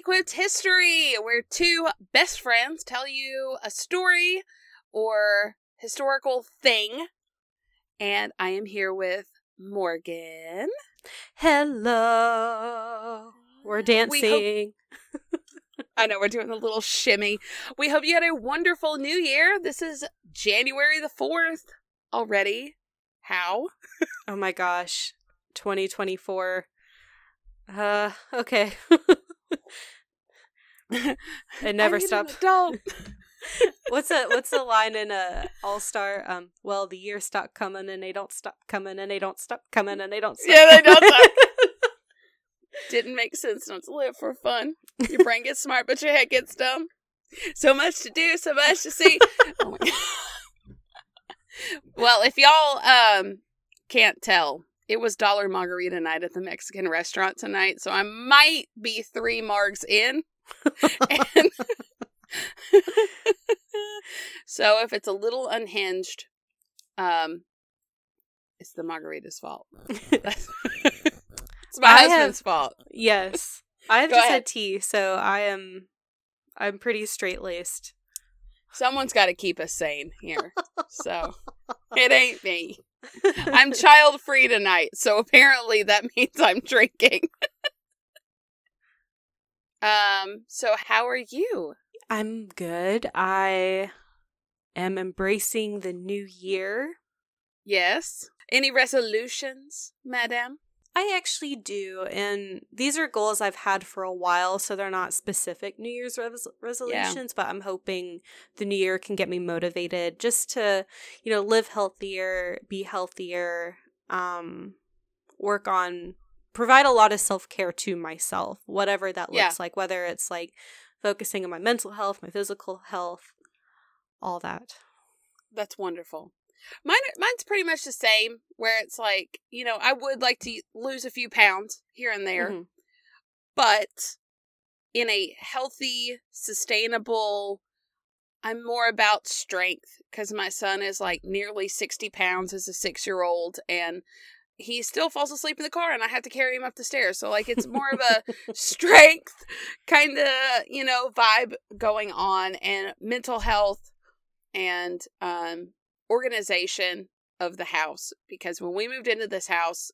Equipped History, where two best friends tell you a story or historical thing. And I am here with Morgan. Hello. We're dancing. I know we're doing a little shimmy. We hope you had a wonderful new year. This is January the 4th already. How? oh my gosh. 2024. Uh, okay. it never stops. what's a what's the line in a All Star? Um, well, the years stop coming and they don't stop coming and they don't stop coming and they don't stop. Yeah, they don't stop. Didn't make sense. Don't live for fun. Your brain gets smart, but your head gets dumb. So much to do, so much to see. oh well, if y'all um can't tell, it was dollar margarita night at the Mexican restaurant tonight, so I might be three margs in. and so if it's a little unhinged, um, it's the margarita's fault. it's my I husband's have- fault. Yes. I have Go just ahead. had tea, so I am I'm pretty straight laced. Someone's got to keep us sane here. So it ain't me. I'm child free tonight, so apparently that means I'm drinking. Um, so how are you? I'm good. I am embracing the new year. Yes. Any resolutions, madame? I actually do, and these are goals I've had for a while, so they're not specific New Year's res- resolutions, but I'm hoping the new year can get me motivated just to, you know, live healthier, be healthier, um, work on, provide a lot of self care to myself, whatever that looks Yeah. like, whether it's like focusing on my mental health, my physical health, all that. That's wonderful. Mine, mine's pretty much the same. Where it's like, you know, I would like to lose a few pounds here and there, Mhm. but in a healthy, sustainable. I'm more about strength because my son is like nearly 60 pounds as a six year old and he still falls asleep in the car and I have to carry him up the stairs. So, like, it's more of a strength kind of, you know, vibe going on and mental health and um, organization of the house. Because when we moved into this house,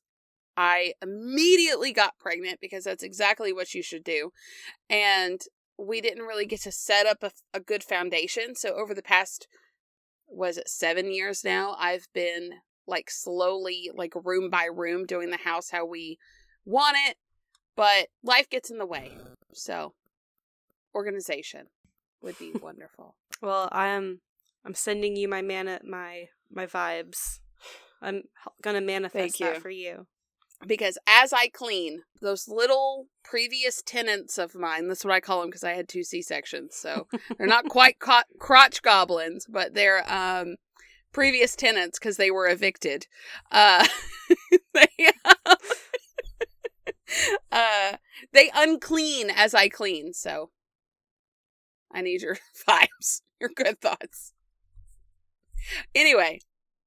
I immediately got pregnant because that's exactly what you should do. And we didn't really get to set up a, a good foundation. So over the past, was it seven years now, I've been like slowly, like room by room, doing the house how we want it. But life gets in the way. So organization would be wonderful. Well, I'm I'm sending you my mana my my vibes. I'm gonna manifest that for you. because as I clean, those little previous tenants of mine, that's what I call them because I had two C sections. So they're not quite co- crotch goblins, but they're um, previous tenants because they were evicted. Uh, they, uh, they unclean as I clean. So I need your vibes, your good thoughts. Anyway,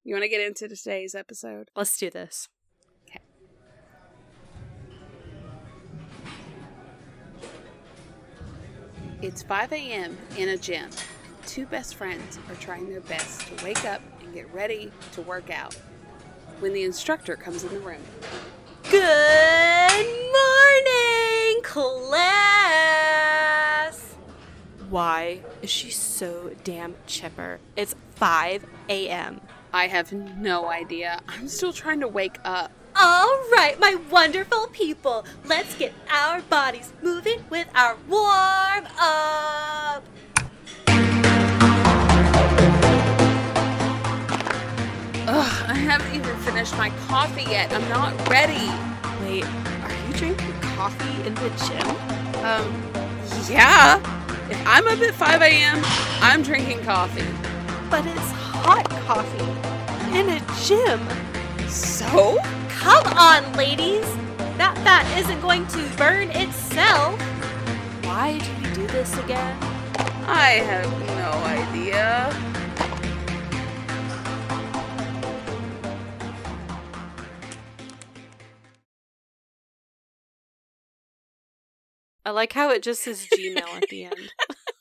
you want to get into today's episode? Let's do this. It's 5 a.m. in a gym. Two best friends are trying their best to wake up and get ready to work out when the instructor comes in the room. Good morning, class. Why is she so damn chipper? It's 5 a.m. I have no idea. I'm still trying to wake up. All right, my wonderful people, let's get our bodies moving with our warm up. Ugh, I haven't even finished my coffee yet. I'm not ready. Wait, are you drinking coffee in the gym? Um, yeah. If I'm up at 5 a.m., I'm drinking coffee. But it's hot coffee in a gym. So? Come on, ladies! That fat isn't going to burn itself. Why do we do this again? I have no idea. I like how it just says Gmail at the end.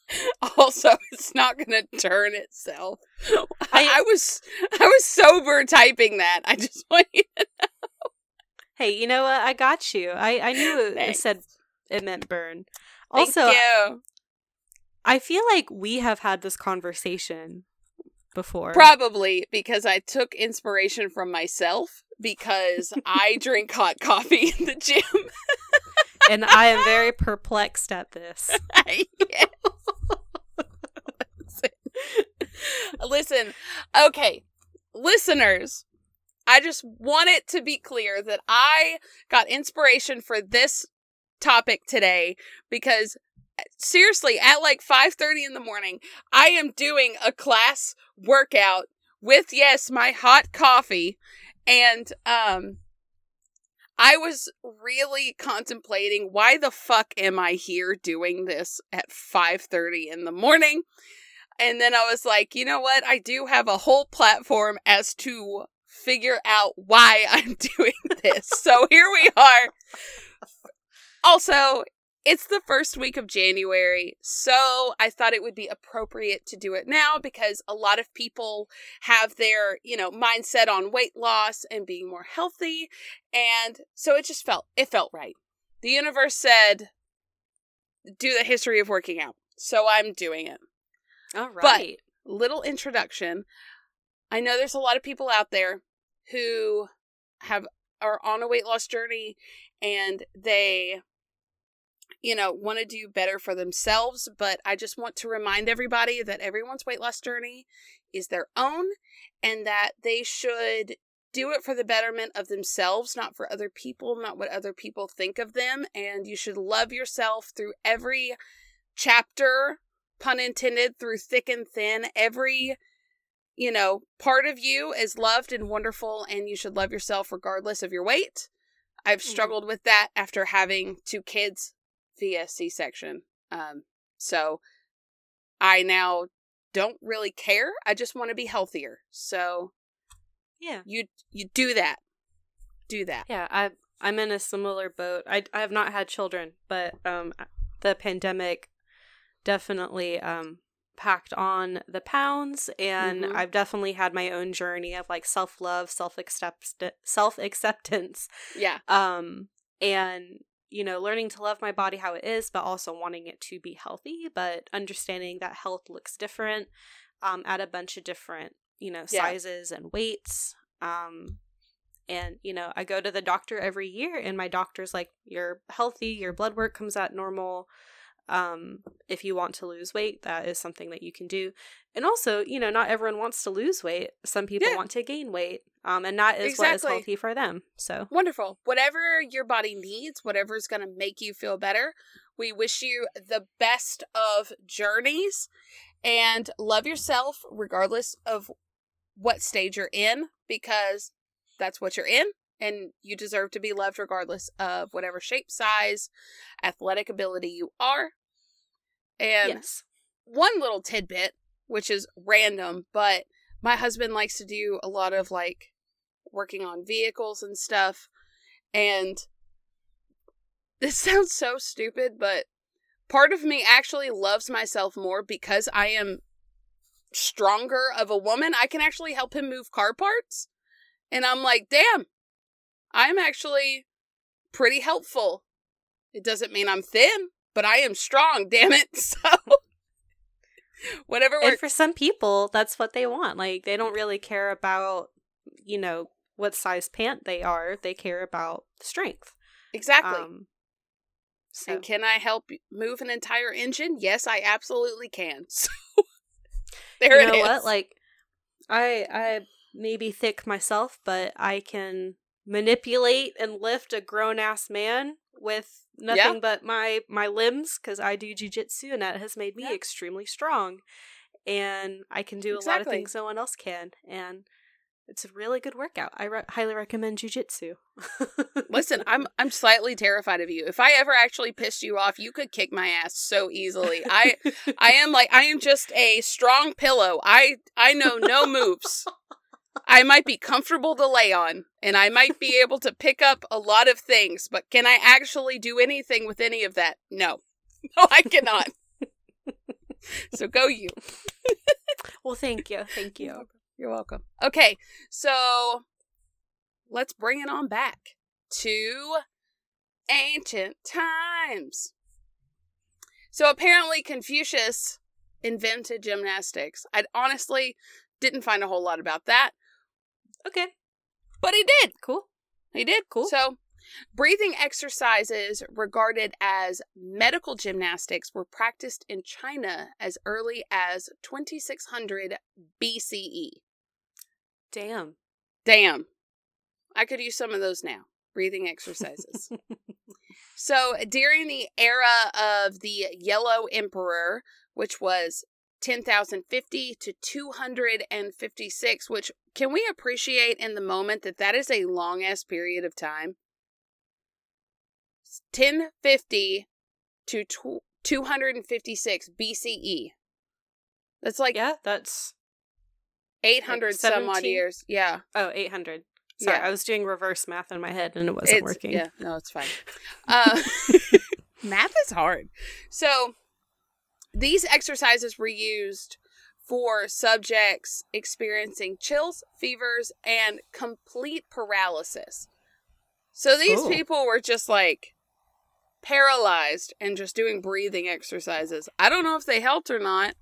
also, it's not going to turn itself. I, I, was I was sober typing that. I just want you to know. Hey, you know what? I got you. I I knew it, it said it meant burn. Also, I feel like we have had this conversation before. Probably because I took inspiration from myself because I drink hot coffee in the gym. And I am very perplexed at this. Listen, okay, listeners, I just want it to be clear that I got inspiration for this topic today because eh, seriously at like 5:30 in the morning I am doing a class workout with yes my hot coffee and um I was really contemplating why the fuck am I here doing this at 5:30 in the morning? And then I was like, you know what? I do have a whole platform as to figure out why I'm doing this. so here we are. Also, it's the first week of January, so I thought it would be appropriate to do it now because a lot of people have their, you know, mindset on weight loss and being more healthy, and so it just felt it felt right. The universe said do the history of working out. So I'm doing it. All right. But little introduction. I know there's a lot of people out there who have are on a weight loss journey and they you know, want to do better for themselves, but I just want to remind everybody that everyone's weight loss journey is their own and that they should do it for the betterment of themselves, not for other people, not what other people think of them. And you should love yourself through every chapter, pun intended, through thick and thin. Every, you know, part of you is loved and wonderful, and you should love yourself regardless of your weight. I've mm-hmm. struggled with that after having two kids via C section. Um, so I now don't really care. I just want to be healthier. So yeah, you you do that. Do that. Yeah, I I'm in a similar boat. I I have not had children, but um the pandemic definitely um packed on the pounds and mm-hmm. I've definitely had my own journey of like self-love, self-accept self-acceptance. Yeah. Um and you know, learning to love my body how it is, but also wanting it to be healthy, but understanding that health looks different um, at a bunch of different, you know, yeah. sizes and weights. Um, and, you know, I go to the doctor every year, and my doctor's like, you're healthy, your blood work comes out normal. Um, if you want to lose weight, that is something that you can do. And also, you know, not everyone wants to lose weight. Some people yeah. want to gain weight. Um, and that is exactly. what is healthy for them. So wonderful. Whatever your body needs, whatever is going to make you feel better. We wish you the best of journeys and love yourself regardless of what stage you're in because that's what you're in and you deserve to be loved regardless of whatever shape, size, athletic ability you are. And yes. one little tidbit, which is random, but my husband likes to do a lot of like working on vehicles and stuff. And this sounds so stupid, but part of me actually loves myself more because I am stronger of a woman. I can actually help him move car parts. And I'm like, damn, I'm actually pretty helpful. It doesn't mean I'm thin, but I am strong, damn it. So whatever works. And for some people, that's what they want. Like they don't really care about, you know, what size pant they are. They care about strength. Exactly. Um, so. And can I help move an entire engine? Yes, I absolutely can. So there it is. you know what? Like I I may be thick myself, but I can manipulate and lift a grown ass man with nothing yeah. but my my limbs because I do jujitsu and that has made me yeah. extremely strong. And I can do exactly. a lot of things no one else can. And it's a really good workout. I re- highly recommend jujitsu. Listen, I'm I'm slightly terrified of you. If I ever actually pissed you off, you could kick my ass so easily. I I am like I am just a strong pillow. I I know no moves. I might be comfortable to lay on and I might be able to pick up a lot of things, but can I actually do anything with any of that? No. No, I cannot. so go you. well, thank you. Thank you. You're welcome. Okay, so let's bring it on back to ancient times. So apparently Confucius invented gymnastics. I honestly didn't find a whole lot about that. Okay. But he did. Cool. He did. Cool. So, breathing exercises regarded as medical gymnastics were practiced in China as early as 2600 BCE. Damn. Damn. I could use some of those now. Breathing exercises. so, during the era of the Yellow Emperor, which was 10,050 to 256, which can we appreciate in the moment that that is a long ass period of time? 1050 to 256 BCE. That's like Yeah, that's 800 like some odd years. Yeah. Oh, 800. Sorry, yeah. I was doing reverse math in my head and it wasn't it's, working. Yeah, no, it's fine. Uh, math is hard. So, these exercises were used for subjects experiencing chills, fevers, and complete paralysis. So these Ooh. people were just like paralyzed and just doing breathing exercises. I don't know if they helped or not.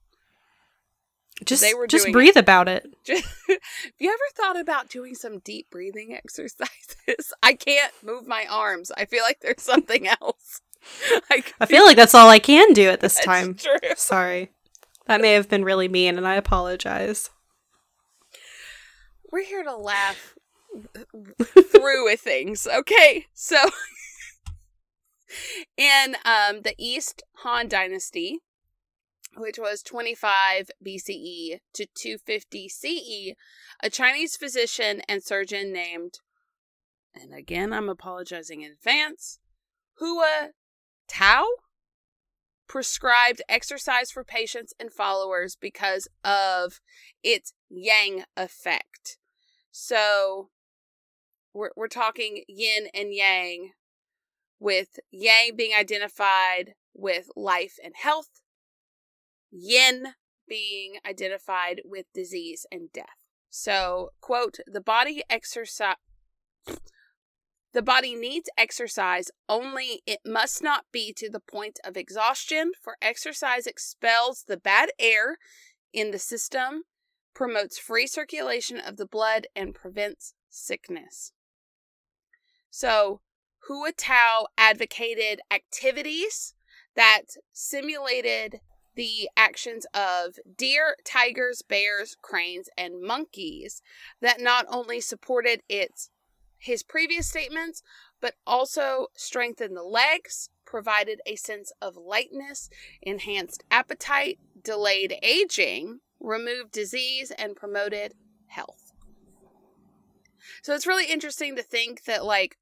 Just they were just breathe it. about it. Just, have you ever thought about doing some deep breathing exercises? I can't move my arms. I feel like there's something else. I, I feel like that's all I can do at this time. True. Sorry. That may have been really mean and I apologize. We're here to laugh through with things. Okay. So in um the East Han dynasty, which was 25 BCE to 250 CE, a Chinese physician and surgeon named and again I'm apologizing in advance, Hua Tao prescribed exercise for patients and followers because of its yang effect. So we're we're talking yin and yang with yang being identified with life and health, yin being identified with disease and death. So, quote, the body exercise the body needs exercise, only it must not be to the point of exhaustion, for exercise expels the bad air in the system, promotes free circulation of the blood, and prevents sickness. So, Hua Tao advocated activities that simulated the actions of deer, tigers, bears, cranes, and monkeys that not only supported its his previous statements, but also strengthened the legs, provided a sense of lightness, enhanced appetite, delayed aging, removed disease, and promoted health. So it's really interesting to think that, like,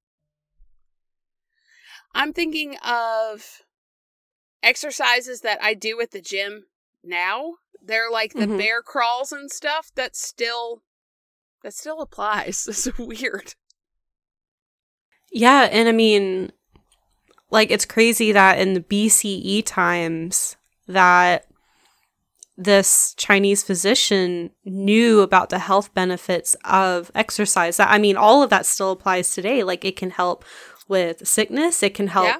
I'm thinking of exercises that I do at the gym now. They're like the mm-hmm. bear crawls and stuff that still that still applies. It's weird. Yeah, and I mean, like it's crazy that in the BCE times that this Chinese physician knew about the health benefits of exercise. I mean, all of that still applies today. Like it can help with sickness, it can help yeah.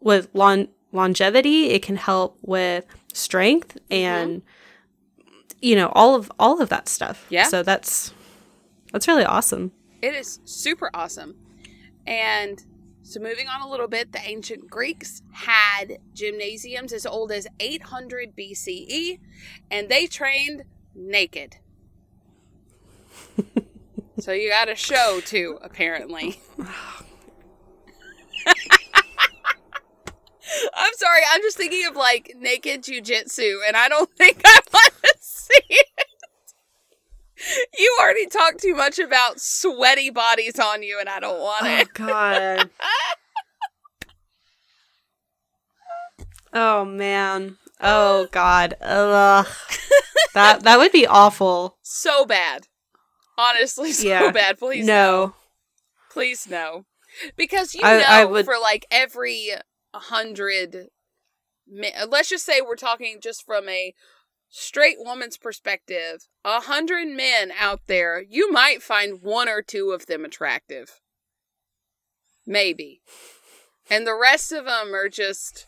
with lon- longevity, it can help with strength and mm-hmm. you know, all of all of that stuff. Yeah. So that's that's really awesome. It is super awesome. And so, moving on a little bit, the ancient Greeks had gymnasiums as old as 800 BCE, and they trained naked. so, you got a show too, apparently. I'm sorry, I'm just thinking of like naked jujitsu, and I don't think I want to see it. You already talked too much about sweaty bodies on you, and I don't want it. oh, it. God. oh man. Oh God. Ugh. that that would be awful. So bad. Honestly, so yeah. bad. Please no. no. Please no. Because you I, know, I would... for like every hundred, let's just say we're talking just from a straight woman's perspective, a hundred men out there, you might find one or two of them attractive. Maybe. And the rest of them are just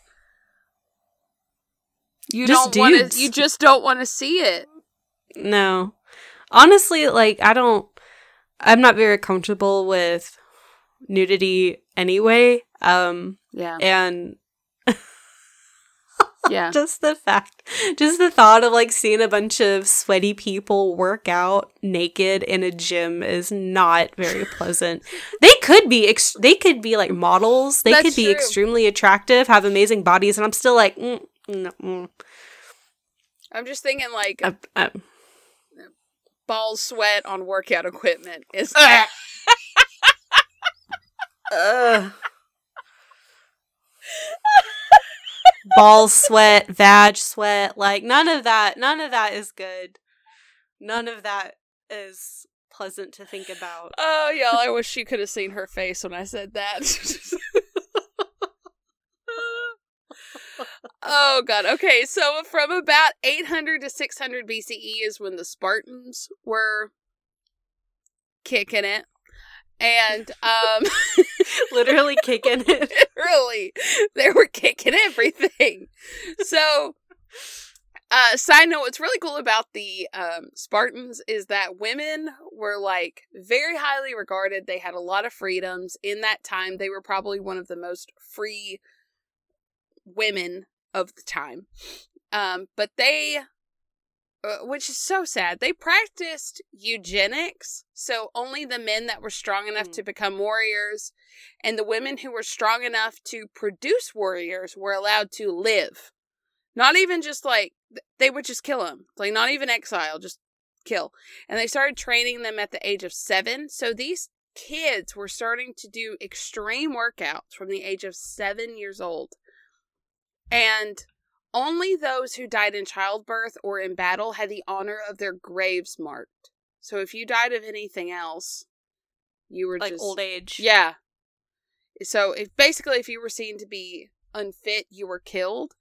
you just don't want to you just don't want to see it. No. Honestly, like I don't I'm not very comfortable with nudity anyway. Um yeah. And yeah. just the fact, just the thought of like seeing a bunch of sweaty people work out naked in a gym is not very pleasant. they could be, ex- they could be like models. They That's could be true. extremely attractive, have amazing bodies, and I'm still like, mm, no, mm. I'm just thinking like uh, uh, balls sweat on workout equipment is. uh. ball sweat, vag sweat, like none of that, none of that is good. None of that is pleasant to think about. Oh, y'all, I wish you could have seen her face when I said that. oh god. Okay, so from about 800 to 600 BCE is when the Spartans were kicking it and um literally kicking it. Literally. They were kicking everything. So uh side note what's really cool about the um spartans is that women were like very highly regarded. They had a lot of freedoms. In that time they were probably one of the most free women of the time. Um but they uh, which is so sad. They practiced eugenics, so only the men that were strong enough mm. to become warriors and the women who were strong enough to produce warriors were allowed to live. Not even just like they would just kill them, like not even exile, just kill. And they started training them at the age of seven. So these kids were starting to do extreme workouts from the age of seven years old. And only those who died in childbirth or in battle had the honor of their graves marked. So if you died of anything else, you were like just, old age. Yeah. So if basically if you were seen to be unfit, you were killed.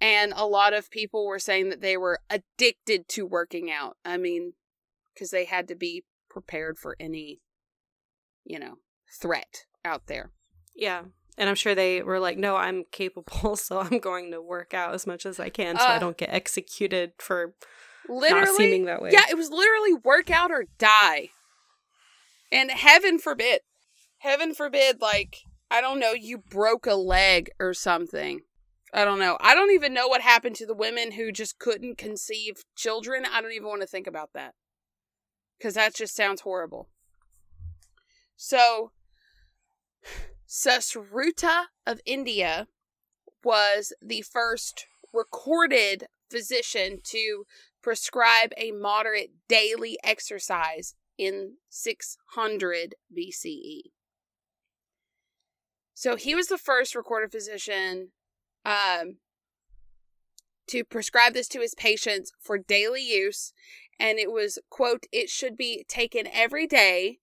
And a lot of people were saying that they were addicted to working out. I mean, because they had to be prepared for any, you know, threat out there. Yeah. And I'm sure they were like, no, I'm capable, so I'm going to work out as much as I can so uh, I don't get executed for literally, not seeming that way. Yeah, it was literally work out or die. And heaven forbid, heaven forbid, like, I don't know, you broke a leg or something. I don't know. I don't even know what happened to the women who just couldn't conceive children. I don't even want to think about that. Because that just sounds horrible. So, Sushruta of India was the first recorded physician to prescribe a moderate daily exercise in 600 BCE. So he was the first recorded physician um, to prescribe this to his patients for daily use. And it was, quote, it should be taken every day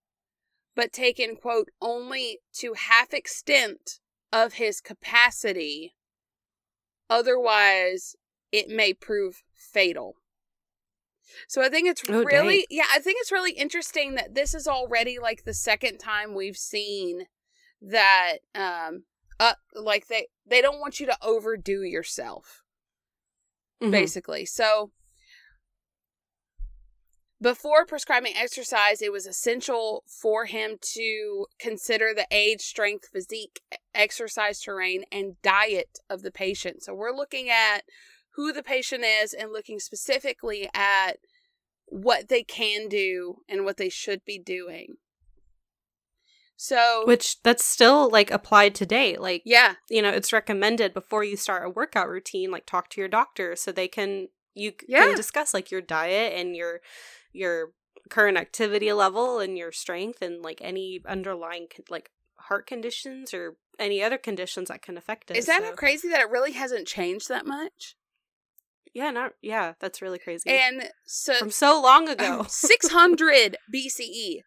but taken, quote, only to half extent of his capacity. Otherwise, it may prove fatal. So I think it's oh, really, dang. yeah, I think it's really interesting that this is already like the second time we've seen that, um, uh, like they they don't want you to overdo yourself, mm-hmm. basically. So before prescribing exercise, it was essential for him to consider the age, strength, physique, exercise terrain, and diet of the patient. So we're looking at who the patient is and looking specifically at what they can do and what they should be doing. So, which that's still like applied today. Like, yeah, you know, it's recommended before you start a workout routine, like talk to your doctor so they can you yeah. can discuss like your diet and your your current activity level and your strength and like any underlying like heart conditions or any other conditions that can affect it. Is that so. crazy that it really hasn't changed that much? Yeah, not yeah, that's really crazy. And so from so long ago. 600 BCE.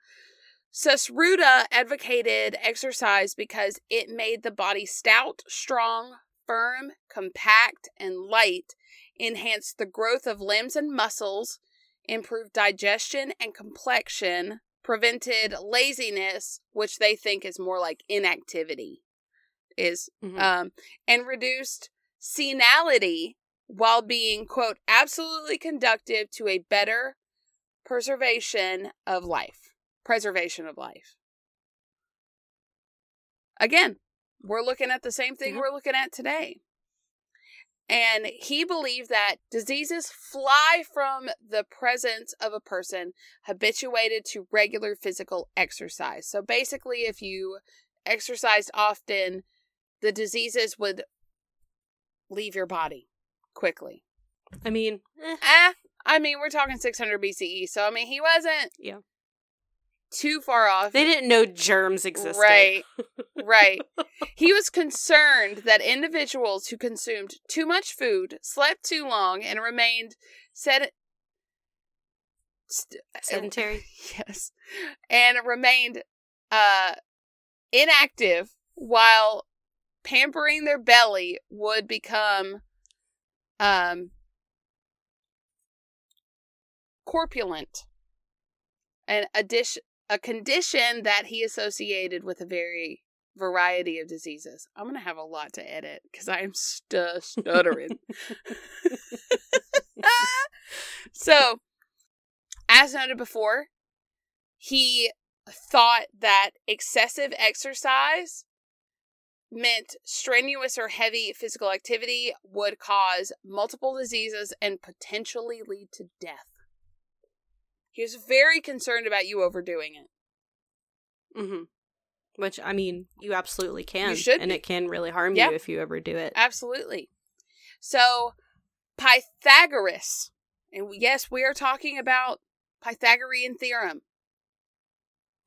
Sushruta advocated exercise because it made the body stout, strong, firm, compact, and light, enhanced the growth of limbs and muscles, improved digestion and complexion, prevented laziness, which they think is more like inactivity, is Mhm. um, and reduced senility while being quote absolutely conductive to a better preservation of life. Preservation of life. Again, we're looking at the same thing Mhm. we're looking at today. And he believed that diseases fly from the presence of a person habituated to regular physical exercise. So basically, if you exercised often, the diseases would leave your body quickly. I mean, eh, Eh, I mean, we're talking 600 BCE, so I mean, he wasn't Yeah. Too far off. they didn't know germs existed. Right. Right. he was concerned that individuals who consumed too much food, slept too long, and remained sed- st- Sedentary. yes, and remained uh, inactive while pampering their belly would become um, corpulent. An addition, a condition that he associated with a very variety of diseases. I'm gonna have a lot to edit because I am stu- stuttering. so, as noted before, he thought that excessive exercise meant strenuous or heavy physical activity would cause multiple diseases and potentially lead to death. He was very concerned about you overdoing it. hmm Which I mean, you absolutely can. should and be. it can really harm you if you ever do it. Absolutely. So, Pythagoras, and yes, we are talking about Pythagorean theorem.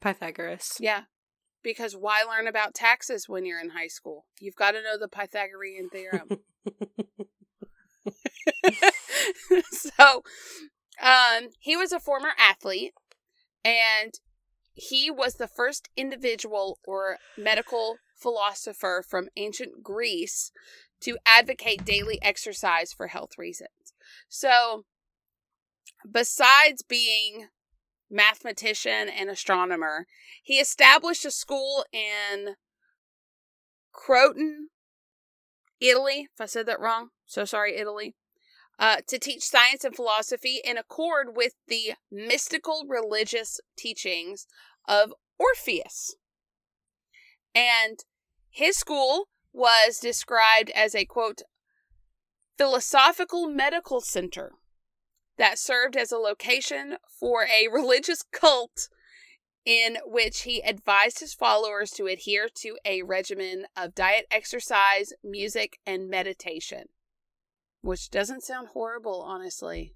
Pythagoras. Yeah. Because why learn about taxes when you're in high school? You've got to know the Pythagorean theorem. so, um, he was a former athlete, and he was the first individual or medical philosopher from ancient Greece to advocate daily exercise for health reasons. So, besides being mathematician and astronomer, he established a school in Croton, Italy. If I said that wrong, so sorry, Italy. Uh, to teach science and philosophy in accord with the mystical religious teachings of Orpheus. And his school was described as a quote, philosophical medical center that served as a location for a religious cult in which he advised his followers to adhere to a regimen of diet, exercise, music, and meditation. Which doesn't sound horrible, honestly.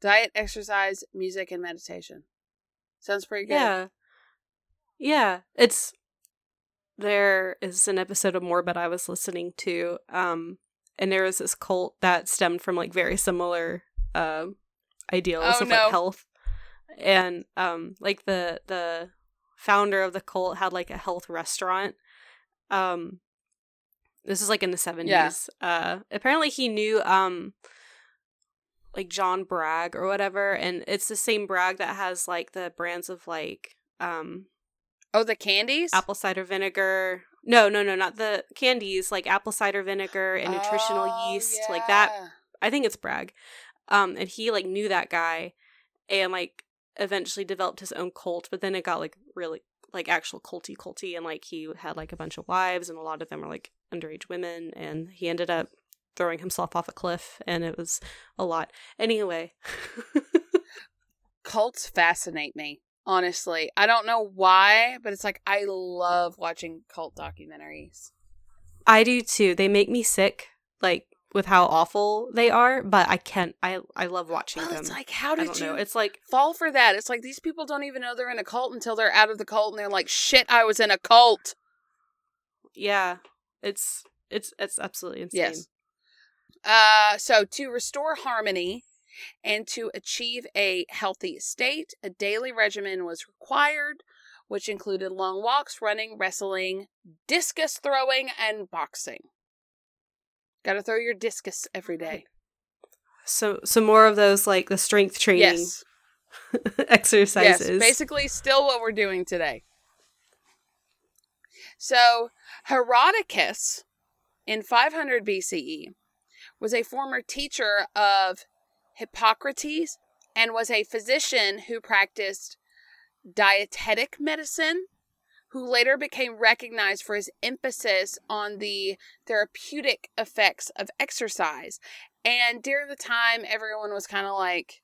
Diet, exercise, music, and meditation. Sounds pretty good. Yeah. Yeah. It's there is an episode of Morbid I was listening to. Um and there was this cult that stemmed from like very similar um ideals Oh, of no. like health. And um like the the founder of the cult had like a health restaurant. Um this is like in the 70s. Uh apparently he knew um like John Bragg or whatever and it's the same Bragg that has like the brands of like um Oh, the candies? apple cider vinegar. No, no, no, not the candies, like apple cider vinegar and nutritional Oh, yeast, like that. I think it's Bragg. Um, and he like knew that guy and like eventually developed his own cult, but then it got like really like actual culty culty and like he had like a bunch of wives and a lot of them were like underage women and he ended up throwing himself off a cliff and it was a lot. Anyway. Cults fascinate me, honestly. I don't know why, but it's like I love watching cult documentaries. I do too. They make me sick, like with how awful they are, but I can't. I I love watching Well, them. it's like, how did you know. It's like fall for that? It's like these people don't even know they're in a cult until they're out of the cult and they're like, shit, I was in a cult. yeah, it's it's it's absolutely insane. Yes. Uh, so to restore harmony and to achieve a healthy state, a daily regimen was required, which included long walks, running, wrestling, discus throwing, and boxing. Got to throw your discus every day. So, some more of those like the strength training Yes. exercises. Yes, basically, still what we're doing today. So, Herodicus in 500 BCE was a former teacher of Hippocrates and was a physician who practiced dietetic medicine, who later became recognized for his emphasis on the therapeutic effects of exercise. And during the time, everyone was kind of like,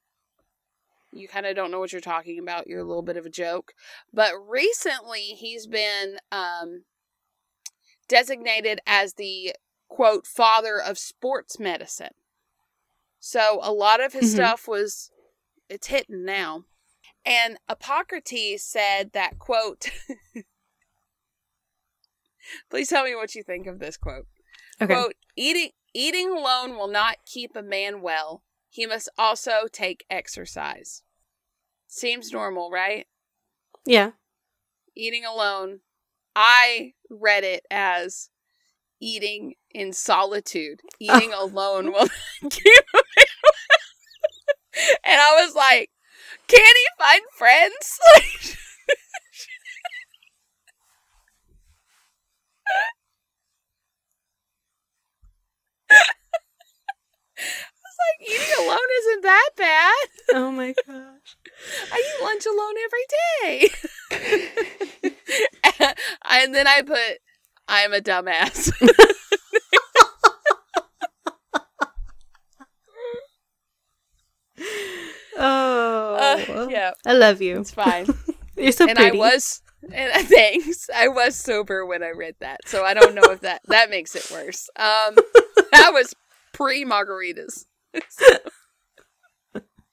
you kind of don't know what you're talking about. You're a little bit of a joke. But recently, he's been um, designated as the quote father of sports medicine. So a lot of his Mhm. stuff was it's hitting now. And Hippocrates said that quote Please tell me what you think of this quote. okay. Quote, eating eating alone will not keep a man well. He must also take exercise. Seems normal, right? yeah. Eating alone. I read it as eating in solitude. Eating alone will. And I was like, can he find friends? Like, like eating alone isn't that bad. Oh my gosh. I eat lunch alone every day. and then I put, I'm a dumbass. Oh. Uh, yeah, I love you. it's fine. You're so and pretty. And I was, and thanks. I was sober when I read that, so I don't know if that that makes it worse. Um, that was pre margaritas.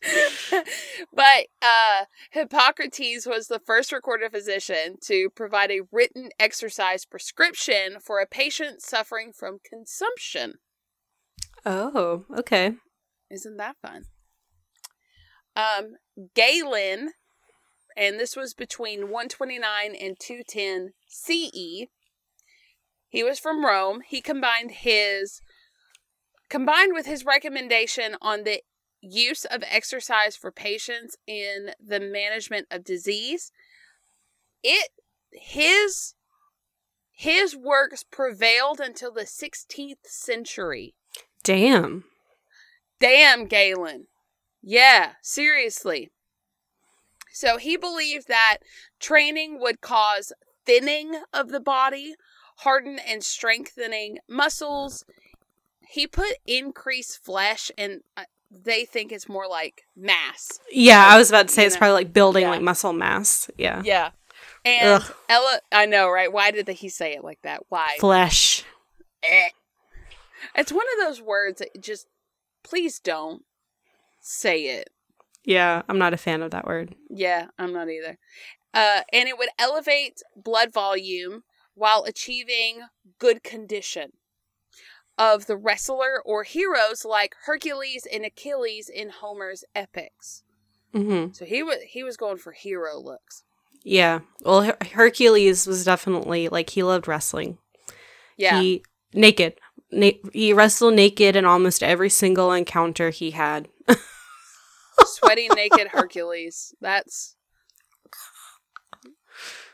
but uh, Hippocrates was the first recorded physician to provide a written exercise prescription for a patient suffering from consumption. Oh, okay. Isn't that fun? Um, Galen, and this was between 129 and 210 CE. He was from Rome. He combined his combined with his recommendation on the use of exercise for patients in the management of disease. It his his works prevailed until the 16th century. Damn. Damn, Galen. Yeah, seriously. So he believed that training would cause thinning of the body, harden and strengthening muscles. He put increased flesh, and uh, they think it's more like mass. Yeah, I was about to say it's know. probably like building Yeah. like muscle mass. Yeah. Yeah. And Ugh. Ella, I know, right? Why did he say it like that? Why? Flesh. Eh. It's one of those words that just, please don't say it. Yeah, I'm not a fan of that word. Yeah, I'm not either. Uh, and it would elevate blood volume while achieving good condition of the wrestler or heroes like Hercules and Achilles in Homer's epics. hmm So he was he was going for hero looks. Yeah. Well, Her- Hercules was definitely like he loved wrestling. Yeah, He naked. Na- he wrestled naked in almost every single encounter he had. sweaty naked Hercules. That's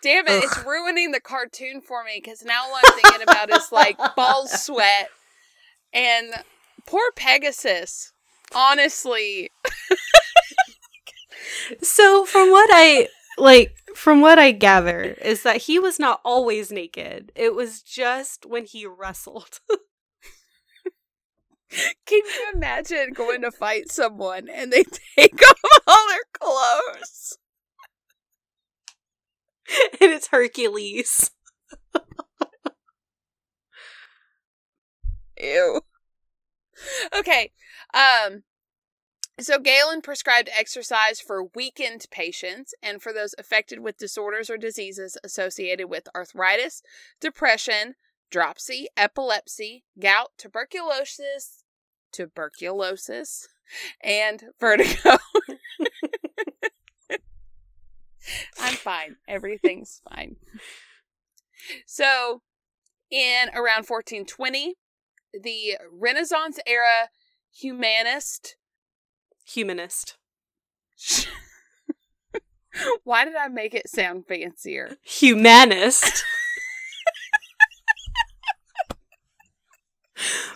damn it! It's ruining the cartoon for me because now all I'm thinking about is like ball sweat and poor Pegasus. Honestly, So from what I like from what I gather is that he was not always naked. It was just when he wrestled. can you imagine going to fight someone and they take off all their clothes? and it's Hercules. Ew. Okay. Um so Galen prescribed exercise for weakened patients and for those affected with disorders or diseases associated with arthritis, depression, dropsy, epilepsy, gout, tuberculosis, tuberculosis, and vertigo. I'm fine. Everything's fine. So, in around 1420, the Renaissance era humanist. Humanist. Why did I make it sound fancier? Humanist.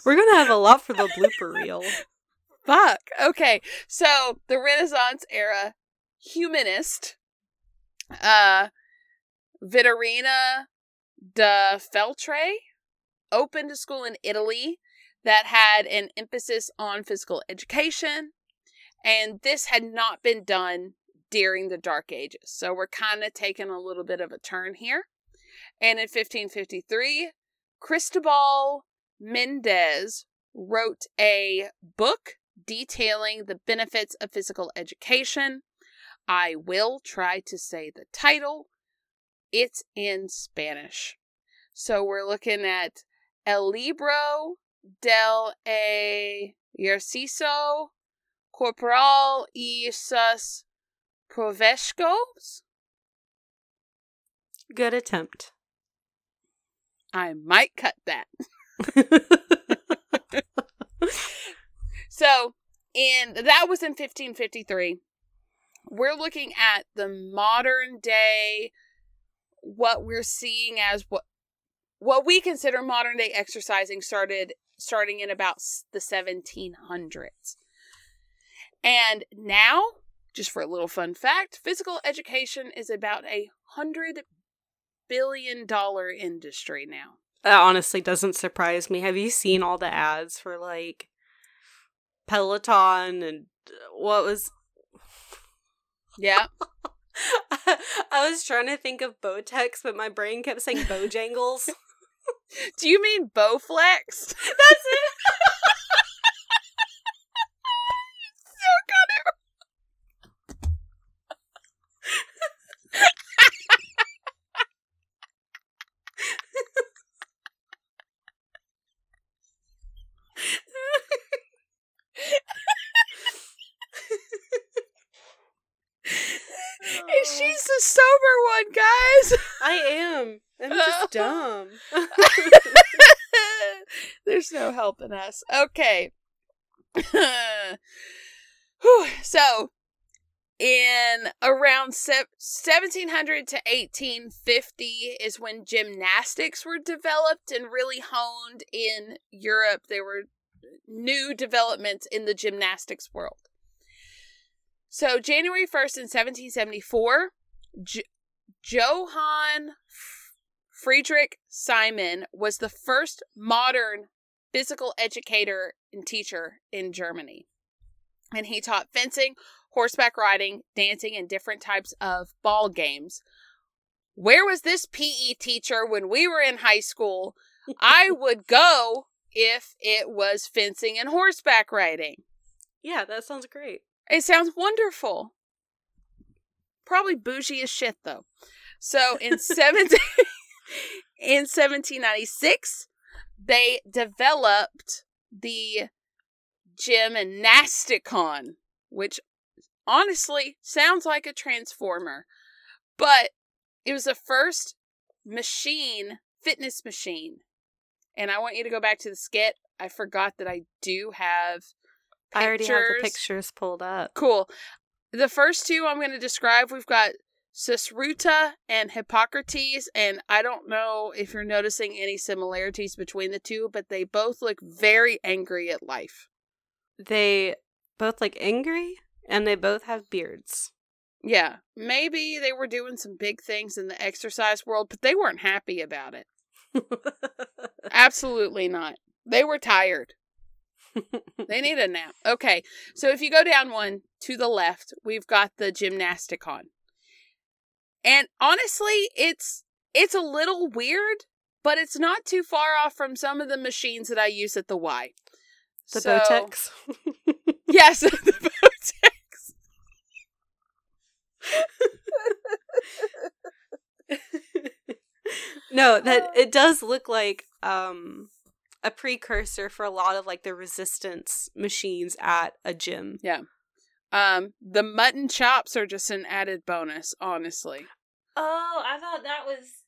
We're gonna have a lot for the blooper reel. Fuck. Okay. So the Renaissance era humanist, uh, Vittorino da Feltre opened a school in Italy that had an emphasis on physical education, and this had not been done during the Dark Ages. So we're kind of taking a little bit of a turn here. And in 1553, Cristobal Mendez wrote a book detailing the benefits of physical education. I will try to say the title. It's in Spanish. So we're looking at El Libro del Ejercicio Corporal y sus Provechos. Good attempt. I might cut that. so, in that was in 1553. We're looking at the modern day what we're seeing as what what we consider modern day exercising started starting in about the 1700s. And now, just for a little fun fact, physical education is about a hundred billion dollar industry now. That honestly doesn't surprise me. Have you seen all the ads for like Peloton and uh, what was Yeah. I was trying to think of Bowtex, but my brain kept saying Bojangles. Do you mean Bowflex? That's it. She's the sober one, guys. I am. I'm just dumb. There's no helping us. Okay. so, in around 1700 to 1850 is when gymnastics were developed and really honed in Europe. There were new developments in the gymnastics world. So, January 1st in 1774, J- Johann Friedrich Simon was the first modern physical educator and teacher in Germany. And he taught fencing, horseback riding, dancing, and different types of ball games. Where was this PE teacher when we were in high school? I would go if it was fencing and horseback riding. Yeah, that sounds great. It sounds wonderful. Probably bougie as shit though. So in 17 in 1796 they developed the Gymnasticon, which honestly sounds like a transformer, but it was the first machine, fitness machine. And I want you to go back to the skit. I forgot that I do have Pictures. I already have the pictures pulled up. Cool. The first two I'm going to describe, we've got Sushruta and Hippocrates, and I don't know if you're noticing any similarities between the two, but they both look very angry at life. They both look angry, and they both have beards. Yeah, maybe they were doing some big things in the exercise world, but they weren't happy about it. Absolutely not. They were tired they need a nap. Okay, so if you go down one to the left, we've got the Gymnasticon. And honestly, it's it's a little weird, but it's not too far off from some of the machines that I use at the Y. The so, Bowtex? yes, the Bowtex. no, that it does look like um a precursor for a lot of like the resistance machines at a gym. Yeah. Um, the mutton chops are just an added bonus, honestly. Oh, I thought that was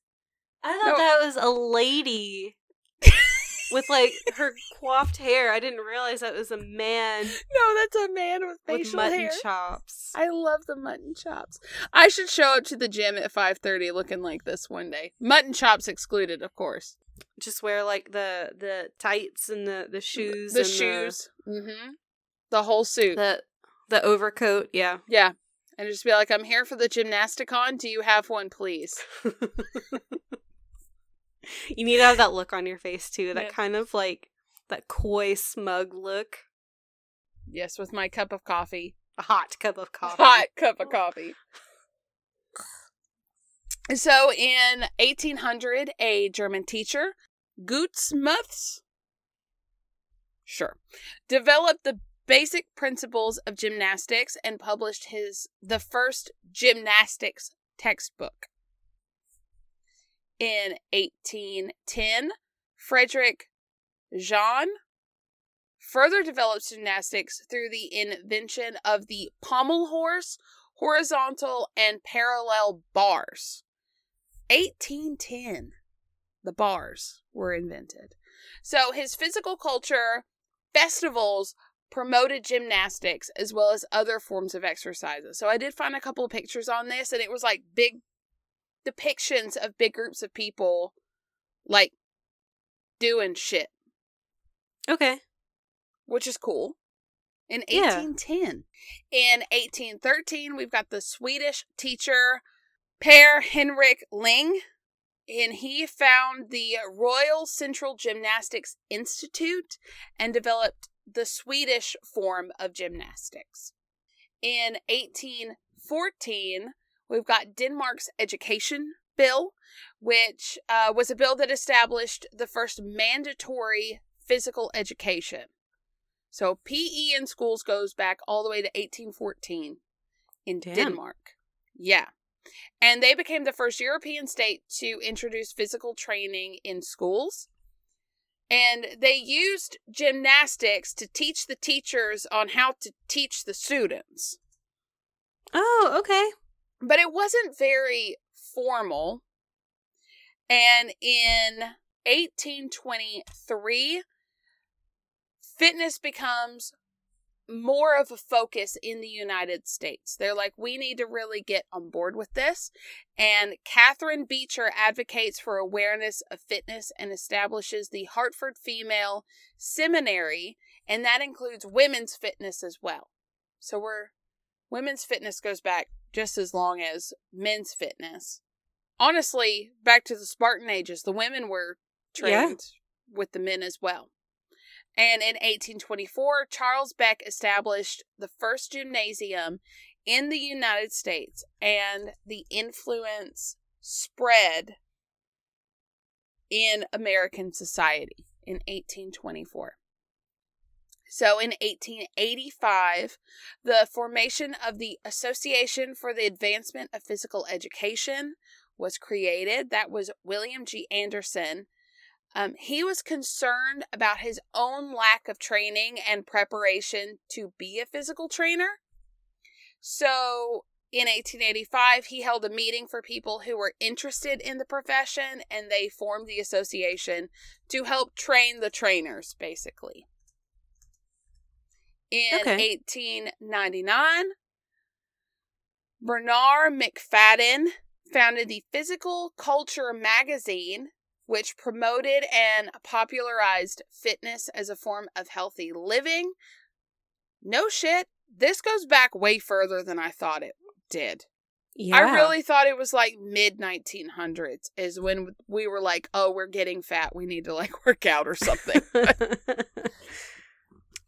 I thought no. that was a lady with like her coiffed hair. I didn't realize that was a man. No, that's a man with facial with mutton hair. chops. I love the mutton chops. I should show up to the gym at five thirty looking like this one day. Mutton chops excluded, of course. Just wear like the the tights and the the shoes. The shoes. The, mm-hmm. The whole suit. The the overcoat. Yeah. Yeah and just be like, I'm here for the gymnasticon. Do you have one, please? you need to have that look on your face too. That yeah. kind of like that coy, smug look. Yes, with my cup of coffee. A hot cup of coffee. Hot cup of coffee. So in 1800, a German teacher, GutsMuths, sure, developed the basic principles of gymnastics and published his the first gymnastics textbook. In 1810, Frederick Jahn further developed gymnastics through the invention of the pommel horse, horizontal and parallel bars. 1810, the bars were invented. So his physical culture, festivals, promoted gymnastics as well as other forms of exercises. So I did find a couple of pictures on this and it was like big depictions of big groups of people like doing shit. Okay. Which is cool. In 1810. Yeah. In 1813, we've got the Swedish teacher Per Henrik Ling and he found the Royal Central Gymnastics Institute and developed the Swedish form of gymnastics. In 1814, we've got Denmark's Education Bill, which uh, was a bill that established the first mandatory physical education. So PE in schools goes back all the way to 1814 in Damn. Denmark. Yeah. And they became the first European state to introduce physical training in schools and they used gymnastics to teach the teachers on how to teach the students. Oh, okay. But it wasn't very formal. And in 1823, fitness becomes more of a focus in the United States. They're like, we need to really get on board with this. And Catherine Beecher advocates for awareness of fitness and establishes the Hartford Female Seminary, and that includes women's fitness as well. So we're women's fitness goes back just as long as men's fitness. Honestly, back to the Spartan ages, the women were trained yeah. with the men as well. And in 1824, Charles Beck established the first gymnasium in the United States, and the influence spread in American society in 1824. So in 1885, the formation of the Association for the Advancement of Physical Education was created. That was William G. Anderson um, he was concerned about his own lack of training and preparation to be a physical trainer. So in 1885, he held a meeting for people who were interested in the profession and they formed the association to help train the trainers, basically. In okay. 1899, Bernard McFadden founded the Physical Culture magazine which promoted and popularized fitness as a form of healthy living. No shit. This goes back way further than I thought it did. Yeah. I really thought it was like mid 1900s is when we were like, oh, we're getting fat. We need to like work out or something.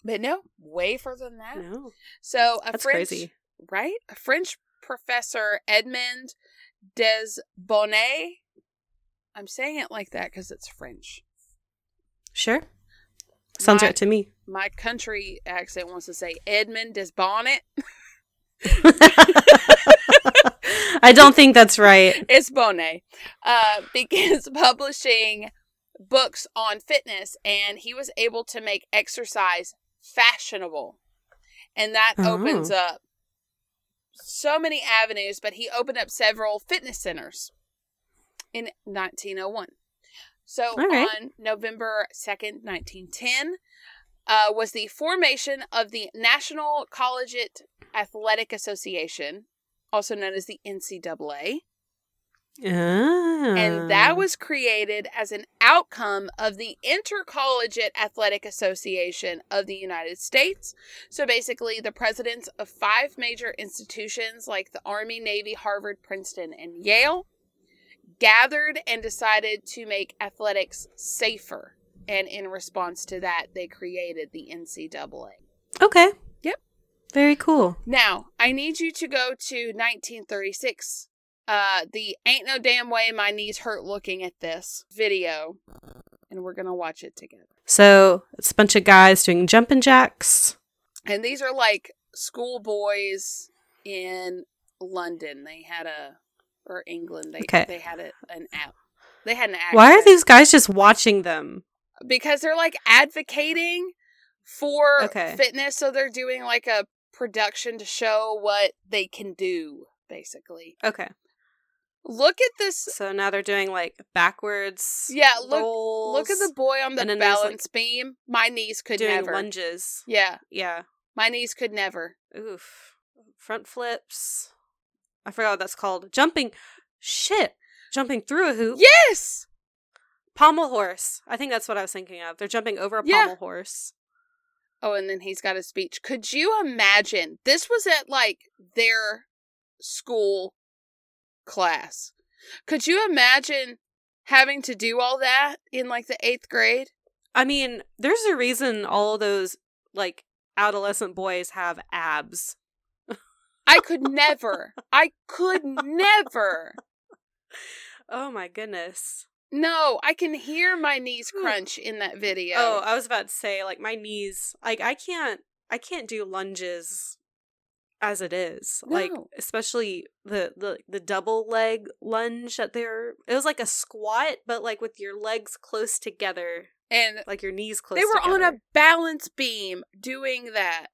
but no, way further than that. No. So a That's French, crazy. right? A French professor, Edmond Desbonnet, I'm saying it like that because it's French. Sure. Sounds my, right to me. My country accent wants to say Edmund Desbonnet. I don't think that's right. It's Bonnet. Uh, begins publishing books on fitness and he was able to make exercise fashionable. And that Oh. opens up so many avenues, but he opened up several fitness centers in 1901. So right. on November 2nd, 1910, uh, was the formation of the National Collegiate Athletic Association, also known as the NCAA. And Ah. that was created as an outcome of the Intercollegiate Athletic Association of the United States. So basically, the presidents of five major institutions like the Army, Navy, Harvard, Princeton, and Yale gathered and decided to make athletics safer. And in response to that, they created the NCAA. Okay. Yep. Very cool. Now, I need you to go to 1936. Uh, the Ain't No Damn Way My Knees Hurt Looking at This video, and we're going to watch it together. So it's a bunch of guys doing jumping jacks. And these are like schoolboys in London. They had a, or England, they, Okay. they had a, an app. They had an act. Why are these guys just watching them? Because they're like advocating for Okay. fitness. So they're doing like a production to show what they can do, basically. Okay. Look at this So now they're doing like backwards. Yeah, look rolls, look at the boy on the there's, like, balance beam. My knees could doing never. lunges. Yeah, Yeah. my knees could never. Oof. Front flips. I forgot what that's called. Jumping. Shit. Jumping through a hoop. Yes. Pommel horse. I think that's what I was thinking of. They're jumping over a Yeah. pommel horse. Oh, and then he's got a speech. Could you imagine? This was at like their school class. Could you imagine having to do all that in like the eighth grade? I mean, there's a reason all those like adolescent boys have abs. I could never. I could never. Oh my goodness. No, I can hear my knees crunch in that video. Oh, I was about to say like my knees like I can't I can't do lunges as it is. Like especially the the the double leg lunge that they're it was like a squat but like with your legs close together, and like your knees close they were on a balance beam doing that.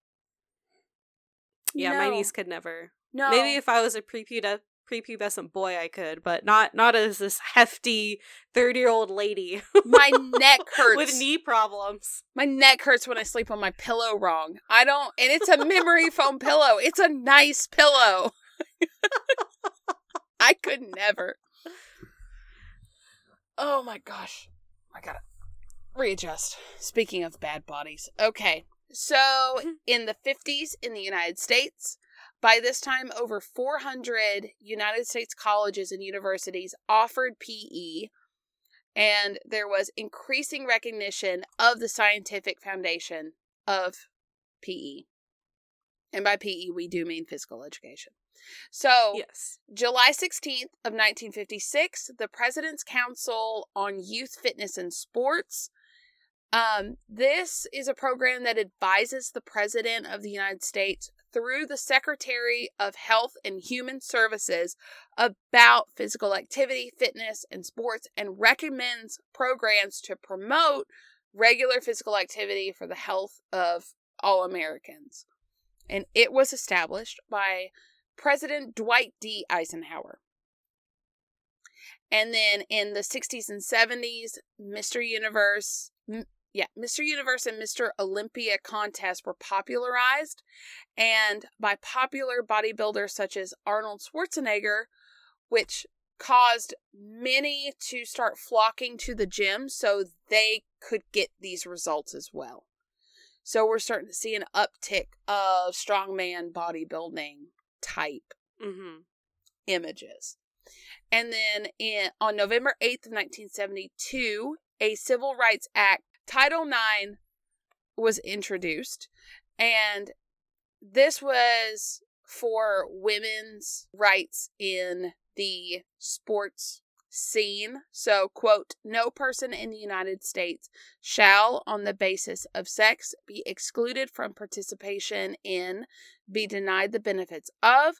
Yeah, my No. knees could never. No. Maybe if I was a prepubescent prepubescent boy I could, but not not as this hefty 30-year-old lady my neck hurts. with knee problems. my neck hurts when I sleep on my pillow wrong. I don't and it's a memory foam pillow. It's a nice pillow. I could never. Oh my gosh. I gotta readjust. Speaking of bad bodies. Okay. So mm-hmm. in the 50s in the United States, by this time, over 400 United States colleges and universities offered PE, and there was increasing recognition of the scientific foundation of PE. And by PE, we do mean physical education. So, Yes. July 16th of 1956, the President's Council on Youth Fitness and Sports. Um, this is a program that advises the President of the United States through the Secretary of Health and Human Services about physical activity, fitness, and sports, and recommends programs to promote regular physical activity for the health of all Americans. And it was established by President Dwight D. Eisenhower. And then in the 60s and 70s, Mr. Universe, yeah, Mr. Universe and Mr. Olympia contests were popularized. And by popular bodybuilders such as Arnold Schwarzenegger, which caused many to start flocking to the gym so they could get these results as well. So we're starting to see an uptick of strongman bodybuilding type Mhm. images. And then in on November 8th of 1972, a Civil Rights Act Title IX was introduced and this was for women's rights in the sports scene. So, quote, no person in the United States shall, on the basis of sex, be excluded from participation in, be denied the benefits of,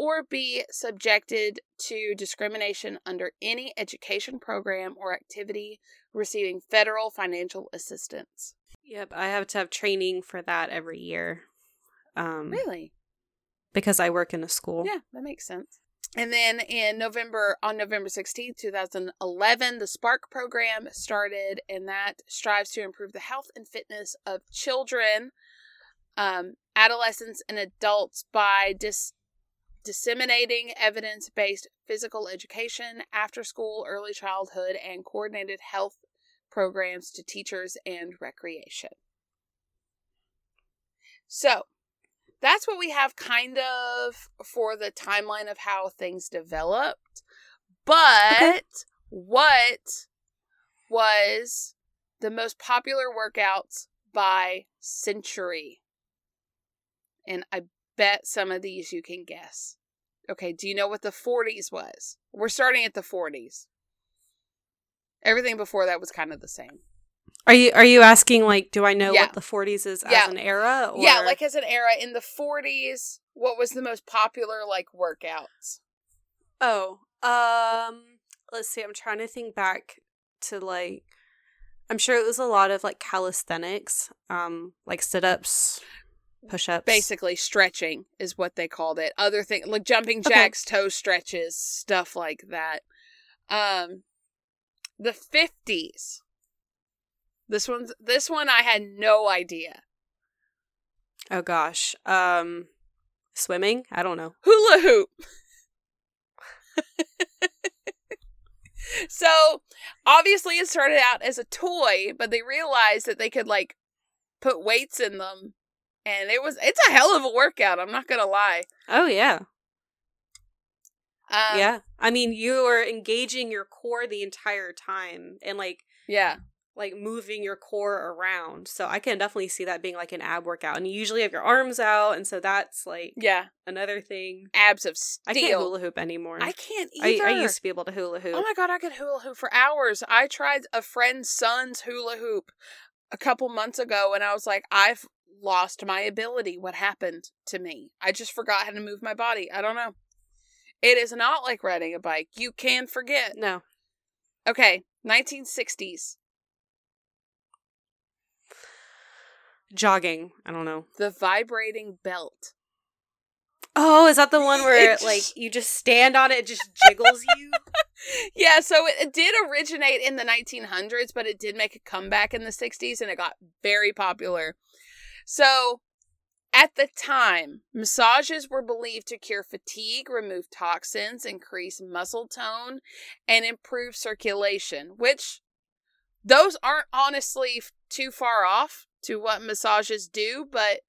or be subjected to discrimination under any education program or activity receiving federal financial assistance. Yep, I have to have training for that every year. Um, really? Because I work in a school. Yeah, that makes sense. And then in November, on November 16th, 2011, the Spark program started, and that strives to improve the health and fitness of children, um, adolescents, and adults by dis- disseminating evidence based physical education, after school, early childhood, and coordinated health programs to teachers and recreation. So, that's what we have kind of for the timeline of how things developed. But what was the most popular workouts by century? And I bet some of these you can guess. Okay, do you know what the 40s was? We're starting at the 40s. Everything before that was kind of the same. Are you are you asking like do I know yeah. what the 40s is yeah. as an era or? Yeah, like as an era in the 40s, what was the most popular like workouts? Oh, um let's see. I'm trying to think back to like I'm sure it was a lot of like calisthenics, um like sit-ups, push-ups. Basically stretching is what they called it. Other thing like jumping jacks, okay. toe stretches, stuff like that. Um the 50s this one's this one I had no idea. Oh gosh. Um swimming? I don't know. Hula hoop. so, obviously it started out as a toy, but they realized that they could like put weights in them and it was it's a hell of a workout, I'm not going to lie. Oh yeah. Um, yeah. I mean, you are engaging your core the entire time and like yeah like moving your core around. So I can definitely see that being like an ab workout. And you usually have your arms out, and so that's like yeah another thing. Abs of steel. I can't hula hoop anymore. I can't either. I, I used to be able to hula hoop. Oh my god, I could hula hoop for hours. I tried a friend's son's hula hoop a couple months ago, and I was like, I've lost my ability. What happened to me? I just forgot how to move my body. I don't know. It is not like riding a bike. You can forget. No. Okay, 1960s. jogging. I don't know. The vibrating belt. Oh, is that the one where just... like you just stand on it, it just jiggles you? yeah, so it, it, did originate in the 1900s, but it did make a comeback in the 60s and it got very popular. So, at the time, massages were believed to cure fatigue, remove toxins, increase muscle tone, and improve circulation, which those aren't honestly too far off to what massages do, but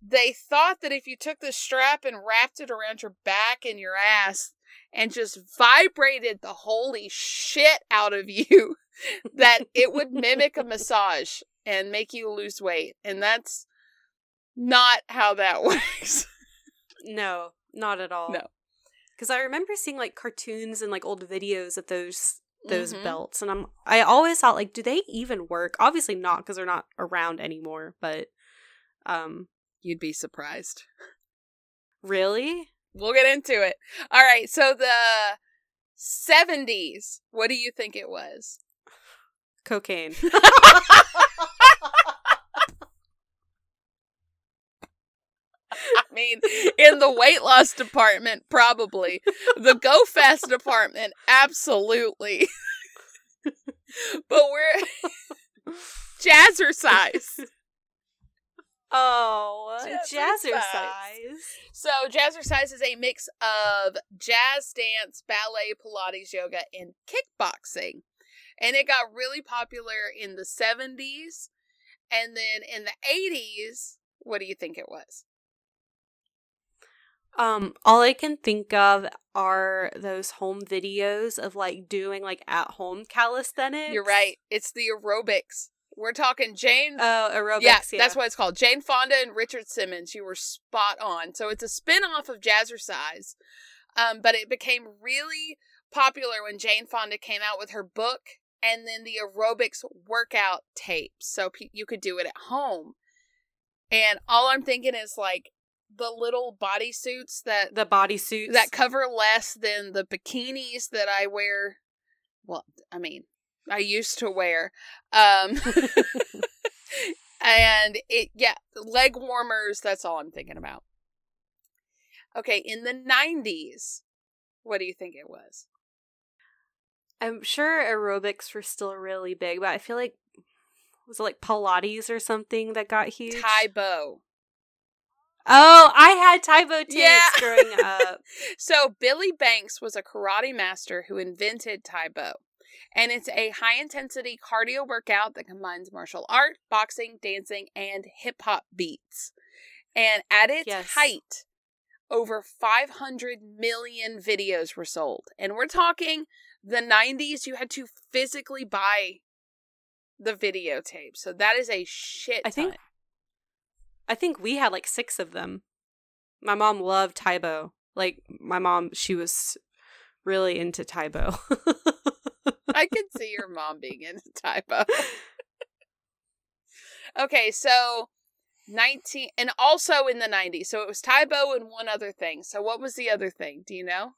they thought that if you took the strap and wrapped it around your back and your ass and just vibrated the holy shit out of you, that it would mimic a massage and make you lose weight. And that's not how that works. no, not at all. No. Because I remember seeing like cartoons and like old videos of those those mm-hmm. belts and i'm i always thought like do they even work obviously not because they're not around anymore but um you'd be surprised really we'll get into it all right so the 70s what do you think it was cocaine I mean, in the weight loss department, probably. The Go Fast department, absolutely. but we're jazzercise. Oh, jazzercise. So, jazzercise is a mix of jazz dance, ballet, Pilates, yoga, and kickboxing. And it got really popular in the 70s. And then in the 80s, what do you think it was? Um, all I can think of are those home videos of like doing like at home calisthenics. You're right. It's the aerobics. We're talking Jane. Oh, aerobics. Yeah, yeah, that's what it's called. Jane Fonda and Richard Simmons. You were spot on. So it's a spin off of Jazzercise. Um, but it became really popular when Jane Fonda came out with her book and then the aerobics workout tapes. So pe- you could do it at home. And all I'm thinking is like, the little bodysuits that the bodysuits that cover less than the bikinis that I wear. Well, I mean, I used to wear. Um and it yeah, leg warmers, that's all I'm thinking about. Okay, in the 90s, what do you think it was? I'm sure aerobics were still really big, but I feel like was it like Pilates or something that got huge? Tae Bo. Oh, I had Tae Bo tapes Yeah. growing up. So Billy Blanks was a karate master who invented Tae Bo. And it's a high intensity cardio workout that combines martial art, boxing, dancing, and hip hop beats. And at its Yes. height, over 500 million videos were sold. And we're talking the 90s, you had to physically buy the videotape. So that is a shit. I think ton. I think we had like six of them. My mom loved Tae Bo. Like my mom, she was really into Tae Bo. I can see your mom being into Tae Bo. okay, so 19 and also in the 90s. So it was Tybo and one other thing. So what was the other thing? Do you know?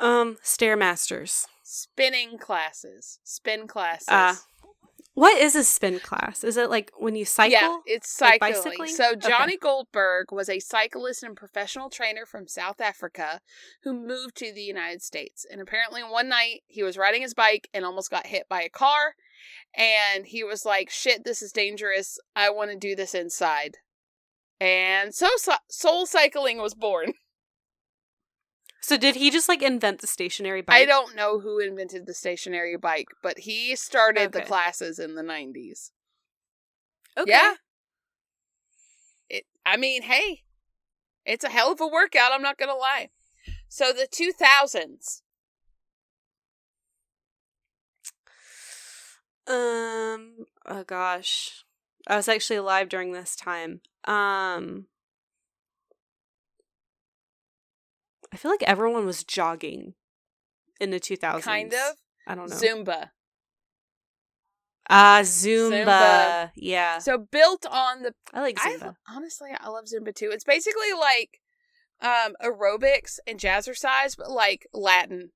um, Stairmasters. Spinning classes. Spin classes. Ah, What is a spin class? Is it like when you cycle? Yeah, it's Like cycling. bicycling? So Okay. Johnny Goldberg was a cyclist and professional trainer from South Africa who moved to the United States. And apparently one night he was riding his bike and almost got hit by a car. And he was like, "Shit, this is dangerous. I want to do this inside." And so, so soul cycling was born. So did he just like invent the stationary bike? I don't know who invented the stationary bike, but he started the classes in the 90s. Okay. Yeah. It I mean, hey, it's a hell of a workout, I'm not going to lie. So the 2000s. Um. Oh gosh, I was actually alive during this time. Um. I feel like everyone was jogging in the 2000s. Kind of I don't know. Zumba. Ah, Zumba. Zumba. Yeah. So built on the I like I Zumba. honestly I love Zumba too. It's basically like um aerobics and jazzercise but like Latin.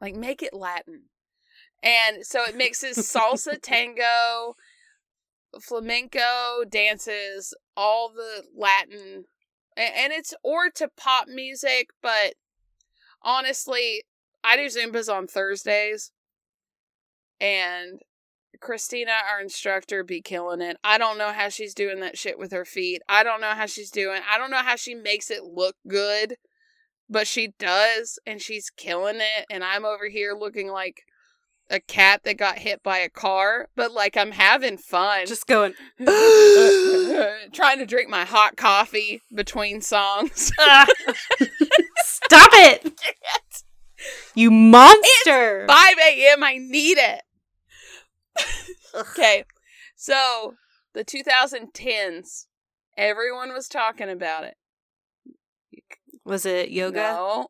Like make it Latin. And so it mixes salsa, tango, flamenco dances, all the Latin and it's or to pop music, but honestly, I do Zumbas on Thursdays. And Christina, our instructor, be killing it. I don't know how she's doing that shit with her feet. I don't know how she's doing. I don't know how she makes it look good, but she does, and she's killing it. And I'm over here looking like a cat that got hit by a car, but like I'm having fun. Just going. Uh, trying to drink my hot coffee between songs. Stop it! You monster! 5 a.m. I need it. Okay. So the 2010s, everyone was talking about it. Was it yoga? No.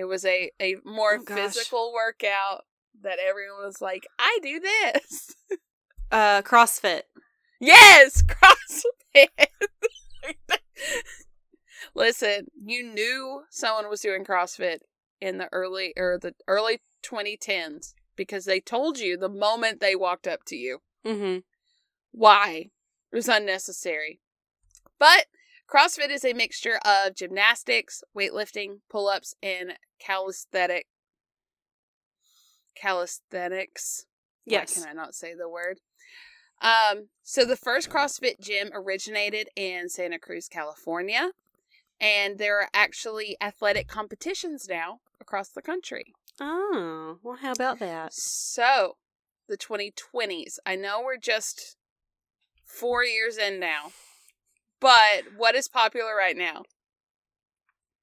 It was a, a more Oh, physical workout that everyone was like, I do this. Uh, CrossFit. Yes, CrossFit. Listen, you knew someone was doing CrossFit in the early or the early 2010s because they told you the moment they walked up to you. Mm-hmm. Why? It was unnecessary. But CrossFit is a mixture of gymnastics, weightlifting, pull-ups, and calisthenic calisthenics. Yes. Why can I not say the word? Um, so the first CrossFit gym originated in Santa Cruz, California, and there are actually athletic competitions now across the country. Oh, well, how about that? So, the 2020s. I know we're just four years in now, but what is popular right now?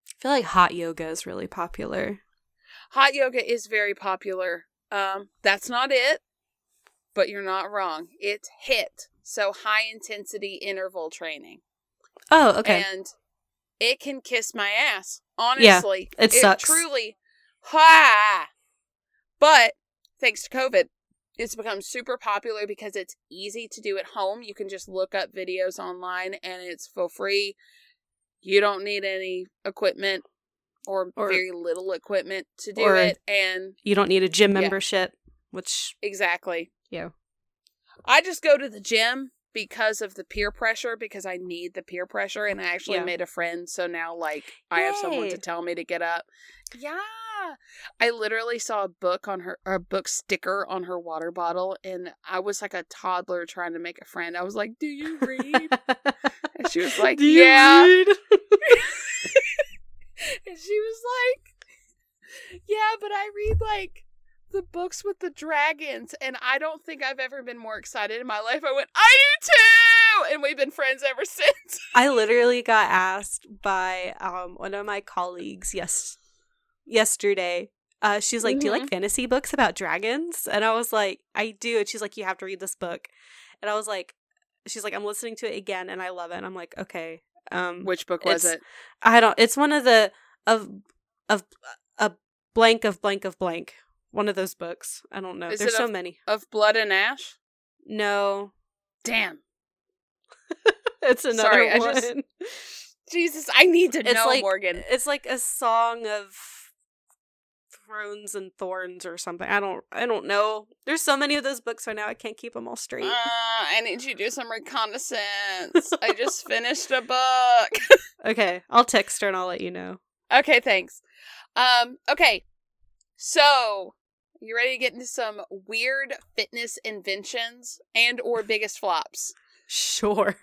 I feel like hot yoga is really popular. Hot yoga is very popular. Um, that's not it, but you're not wrong. It's hit. So high intensity interval training. Oh, okay. And it can kiss my ass. Honestly. it sucks. truly ha but thanks to COVID, it's become super popular because it's easy to do at home. You can just look up videos online and it's for free. You don't need any equipment or, or very little equipment to do it and you don't need a gym membership, yeah. which Exactly. Yeah. I just go to the gym because of the peer pressure because I need the peer pressure and I actually yeah. made a friend so now like Yay. I have someone to tell me to get up. Yeah. I literally saw a book on her a book sticker on her water bottle and I was like a toddler trying to make a friend. I was like, "Do you read?" and she was like, "Yeah." and she was like, "Yeah, but I read like the books with the dragons, and I don't think I've ever been more excited in my life. I went, I do too, and we've been friends ever since. I literally got asked by um one of my colleagues yes yesterday. Uh, she's like, mm-hmm. "Do you like mm-hmm. fantasy books about dragons?" And I was like, "I do." And she's like, "You have to read this book." And I was like, "She's like, I'm listening to it again, and I love it." And I'm like, "Okay." Um, which book was it? I don't. It's one of the of of a blank of blank of blank one of those books. I don't know. Is There's so of, many. Of Blood and Ash? No. Damn. it's another Sorry, one. I just, Jesus, I need to it's know, like, Morgan. It's like a song of thrones and thorns or something. I don't I don't know. There's so many of those books right now I can't keep them all straight. Uh, I need you to do some reconnaissance. I just finished a book. okay, I'll text her and I'll let you know. Okay, thanks. Um okay. So, you ready to get into some weird fitness inventions and or biggest flops? Sure.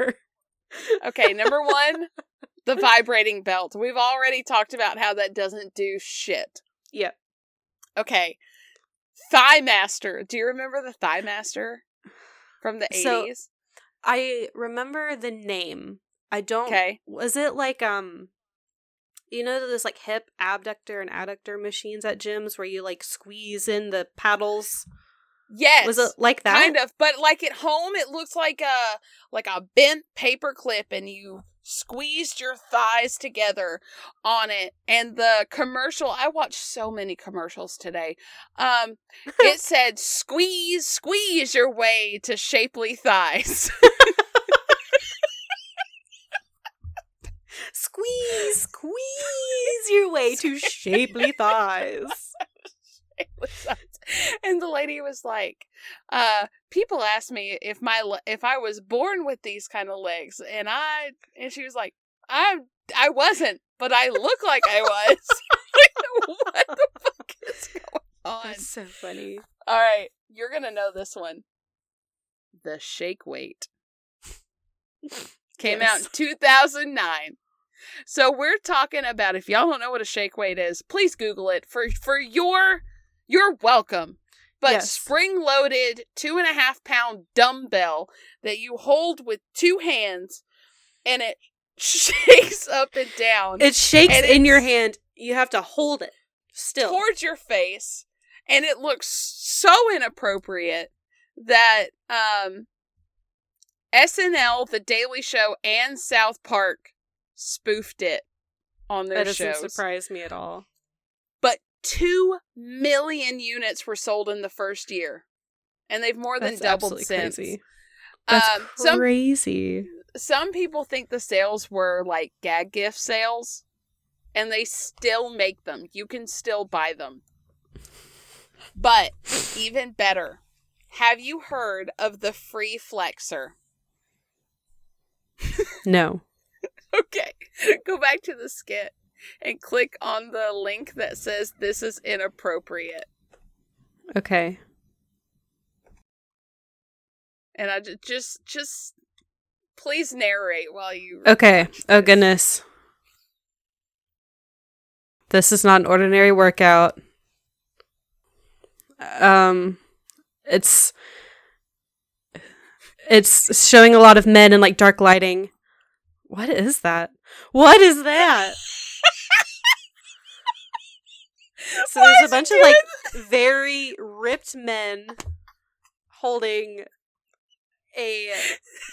okay, number 1, the vibrating belt. We've already talked about how that doesn't do shit. Yep. Okay. Thigh Master. Do you remember the Thigh Master from the so, 80s? I remember the name. I don't Okay. Was it like um you know those like hip abductor and adductor machines at gyms where you like squeeze in the paddles? Yes. Was it like that? Kind of, but like at home it looks like a like a bent paper clip and you squeezed your thighs together on it and the commercial I watched so many commercials today. Um it said squeeze squeeze your way to shapely thighs. squeeze, squeeze your way to shapely thighs. and the lady was like, uh, people ask me if my if I was born with these kind of legs, and I and she was like, I I wasn't, but I look like I was. what the fuck is going on? That's so funny. All right, you're gonna know this one. The shake weight came yes. out in 2009. So we're talking about if y'all don't know what a shake weight is, please Google it for for your you're welcome. But yes. spring loaded two and a half pound dumbbell that you hold with two hands and it shakes up and down. It shakes in your hand. You have to hold it still towards your face. And it looks so inappropriate that um SNL, The Daily Show, and South Park spoofed it on their that doesn't shows. surprise me at all. But two million units were sold in the first year, and they've more than That's doubled since. Crazy. That's um, crazy. Some, some people think the sales were like gag gift sales, and they still make them. You can still buy them. But even better, have you heard of the free flexor? no. okay. Go back to the skit and click on the link that says this is inappropriate. Okay. And I just just just please narrate while you Okay. Oh goodness. This is not an ordinary workout. Um it's it's showing a lot of men in like dark lighting what is that? What is that? so Why there's a bunch of like very ripped men holding a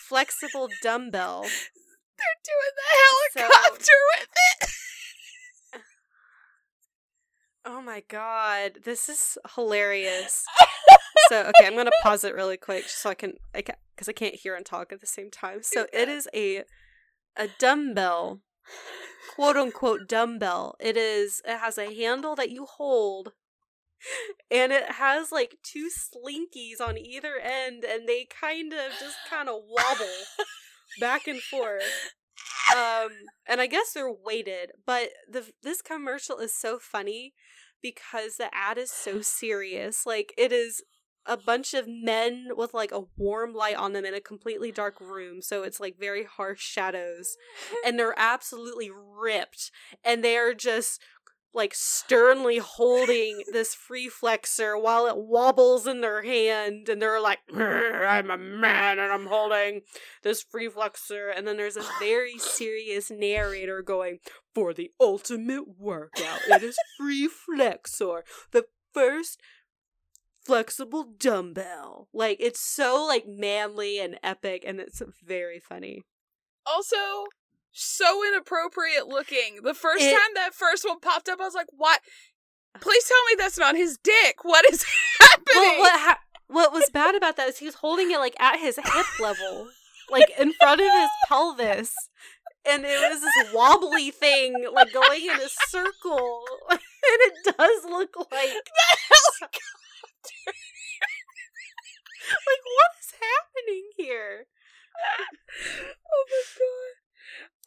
flexible dumbbell. They're doing the helicopter so, with it. Oh my god, this is hilarious. So okay, I'm gonna pause it really quick just so I can I can because I can't hear and talk at the same time. So it is a a dumbbell, quote unquote dumbbell. It is it has a handle that you hold and it has like two slinkies on either end and they kind of just kind of wobble back and forth um and i guess they're weighted but the this commercial is so funny because the ad is so serious like it is a bunch of men with like a warm light on them in a completely dark room so it's like very harsh shadows and they're absolutely ripped and they are just like sternly holding this free flexor while it wobbles in their hand and they're like i'm a man and i'm holding this free flexor and then there's a very serious narrator going for the ultimate workout it is free flexor the first flexible dumbbell like it's so like manly and epic and it's very funny also so inappropriate looking. The first it, time that first one popped up, I was like, "What? Please tell me that's not his dick. What is happening?" Well, what ha- what was bad about that is he was holding it like at his hip level, like in front of his pelvis, and it was this wobbly thing, like going in a circle, and it does look like. like what is happening here? oh my god.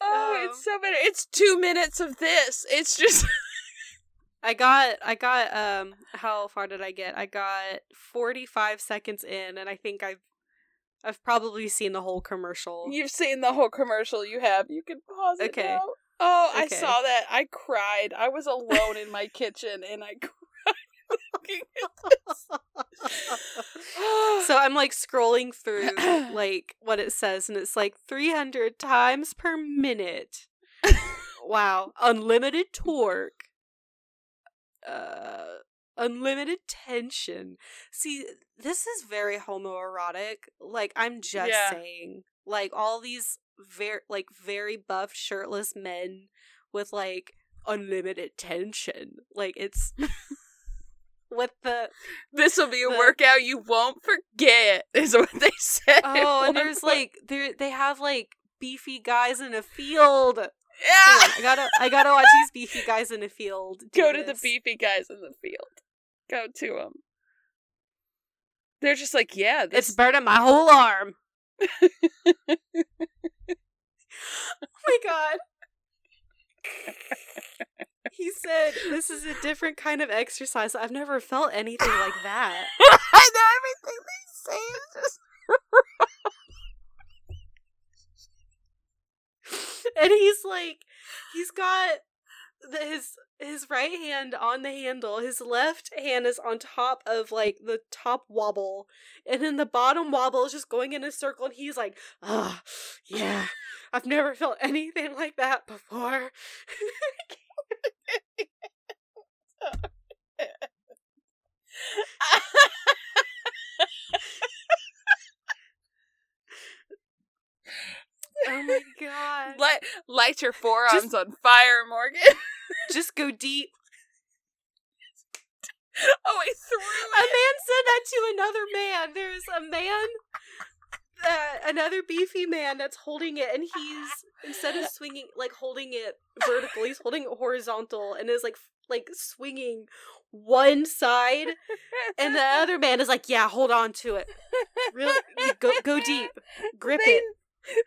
Oh, um, it's so better. It's two minutes of this. It's just. I got, I got, um, how far did I get? I got 45 seconds in, and I think I've, I've probably seen the whole commercial. You've seen the whole commercial, you have. You can pause it okay. now. Oh, okay. I saw that. I cried. I was alone in my kitchen, and I cried. So I'm like scrolling through like what it says and it's like 300 times per minute. wow, unlimited torque. Uh unlimited tension. See, this is very homoerotic. Like I'm just yeah. saying. Like all these very like very buff shirtless men with like unlimited tension. Like it's with the this will be a the, workout you won't forget is what they said. Oh and there's like there they have like beefy guys in a field. Yeah. I gotta i gotta watch these beefy guys in a field go to the beefy guys in the field. Go to them they're just like yeah this... it's burning my whole arm. Oh my god he said, "This is a different kind of exercise. I've never felt anything like that." I know everything they say is just. and he's like, he's got the, his his right hand on the handle, his left hand is on top of like the top wobble, and then the bottom wobble is just going in a circle. And he's like, "Ah, oh, yeah, I've never felt anything like that before." oh my god. Light light your forearms just, on fire, Morgan. just go deep. Oh, I threw it. A man said that to another man. There's a man uh, another beefy man that's holding it and he's instead of swinging like holding it vertical he's holding it horizontal and is like like swinging one side and the other man is like yeah hold on to it really go go deep grip they, it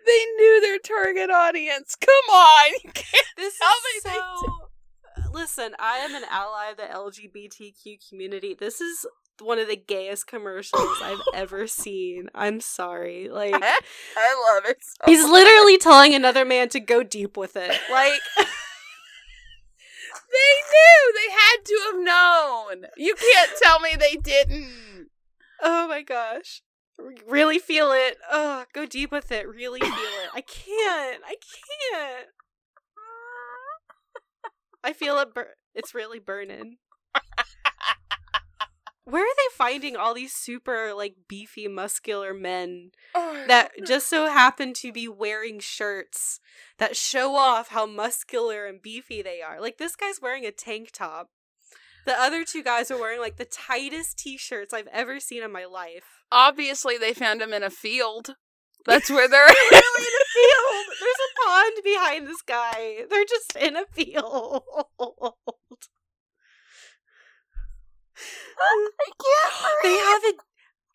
they knew their target audience come on this is so listen i am an ally of the lgbtq community this is one of the gayest commercials I've ever seen. I'm sorry. Like I love it. So he's much. literally telling another man to go deep with it. Like They knew. They had to have known. You can't tell me they didn't. Oh my gosh. Really feel it. Oh, go deep with it. Really feel it. I can't. I can't. I feel it bur- it's really burning where are they finding all these super like beefy muscular men oh, that just so happen to be wearing shirts that show off how muscular and beefy they are like this guy's wearing a tank top the other two guys are wearing like the tightest t-shirts I've ever seen in my life. Obviously, they found him in a field. That's where they're in a field. There's a pond behind this guy. They're just in a field. I can't. They have a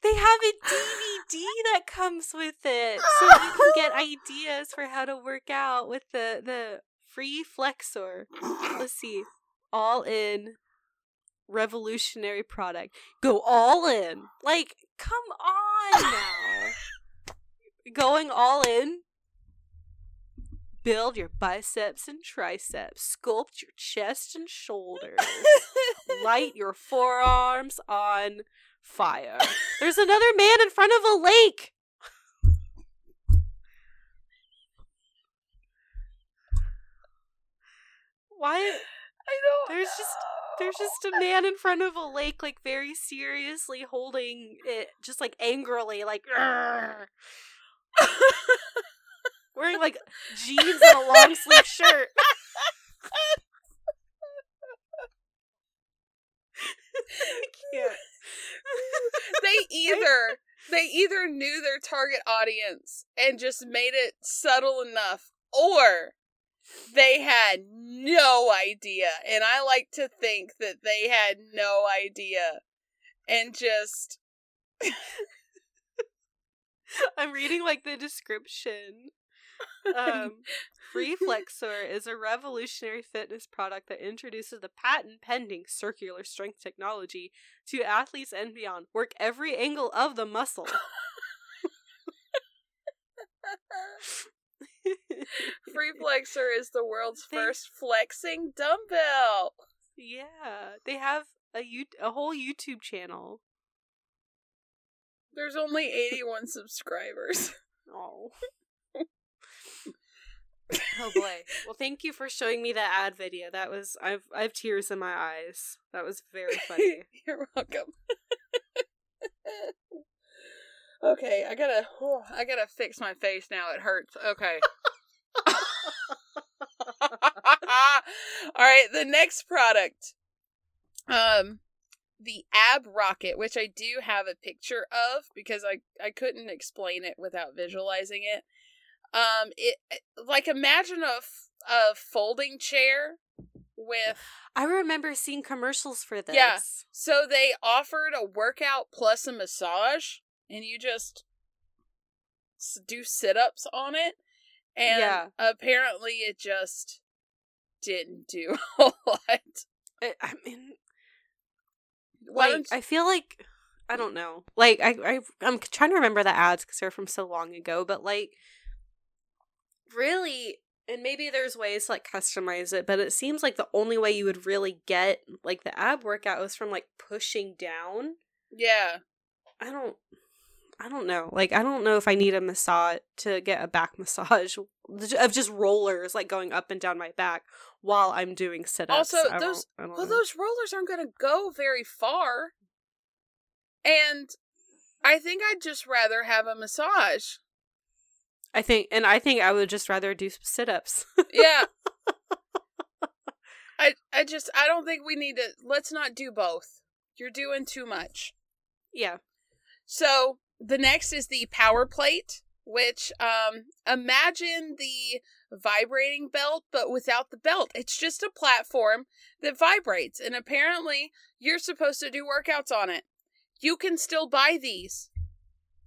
they have a DVD that comes with it, so you can get ideas for how to work out with the the free flexor. Let's see, all in revolutionary product. Go all in. Like, come on now. Going all in. Build your biceps and triceps. Sculpt your chest and shoulders. Light your forearms on fire. There's another man in front of a lake. Why? I don't. There's know. just there's just a man in front of a lake, like very seriously holding it, just like angrily, like wearing like jeans and a long sleeve shirt. I can't. they either they either knew their target audience and just made it subtle enough, or they had no idea. And I like to think that they had no idea and just. I'm reading like the description. Um, Free Flexor is a revolutionary fitness product that introduces the patent pending circular strength technology to athletes and beyond. Work every angle of the muscle. Free Flexor is the world's they, first flexing dumbbell. Yeah, they have a a whole YouTube channel. There's only 81 subscribers. Oh. oh boy. Well, thank you for showing me that ad video. That was I've I have tears in my eyes. That was very funny. You're welcome. okay, I gotta oh, I gotta fix my face now. It hurts. Okay. All right, the next product. Um the ab rocket, which I do have a picture of because I I couldn't explain it without visualizing it. Um it like imagine a a folding chair with I remember seeing commercials for this. Yeah. So they offered a workout plus a massage and you just do sit-ups on it and yeah. apparently it just didn't do a lot. I mean, like I feel like I don't know. Like I, I I'm trying to remember the ads because they're from so long ago, but like really, and maybe there's ways to like customize it, but it seems like the only way you would really get like the ab workout was from like pushing down. Yeah. I don't I don't know. Like, I don't know if I need a massage to get a back massage of just rollers like going up and down my back while I'm doing sit ups. Also, those well, know. those rollers aren't going to go very far, and I think I'd just rather have a massage. I think, and I think I would just rather do sit ups. yeah. I I just I don't think we need to. Let's not do both. You're doing too much. Yeah. So the next is the power plate, which um imagine the vibrating belt but without the belt. It's just a platform that vibrates and apparently you're supposed to do workouts on it. You can still buy these.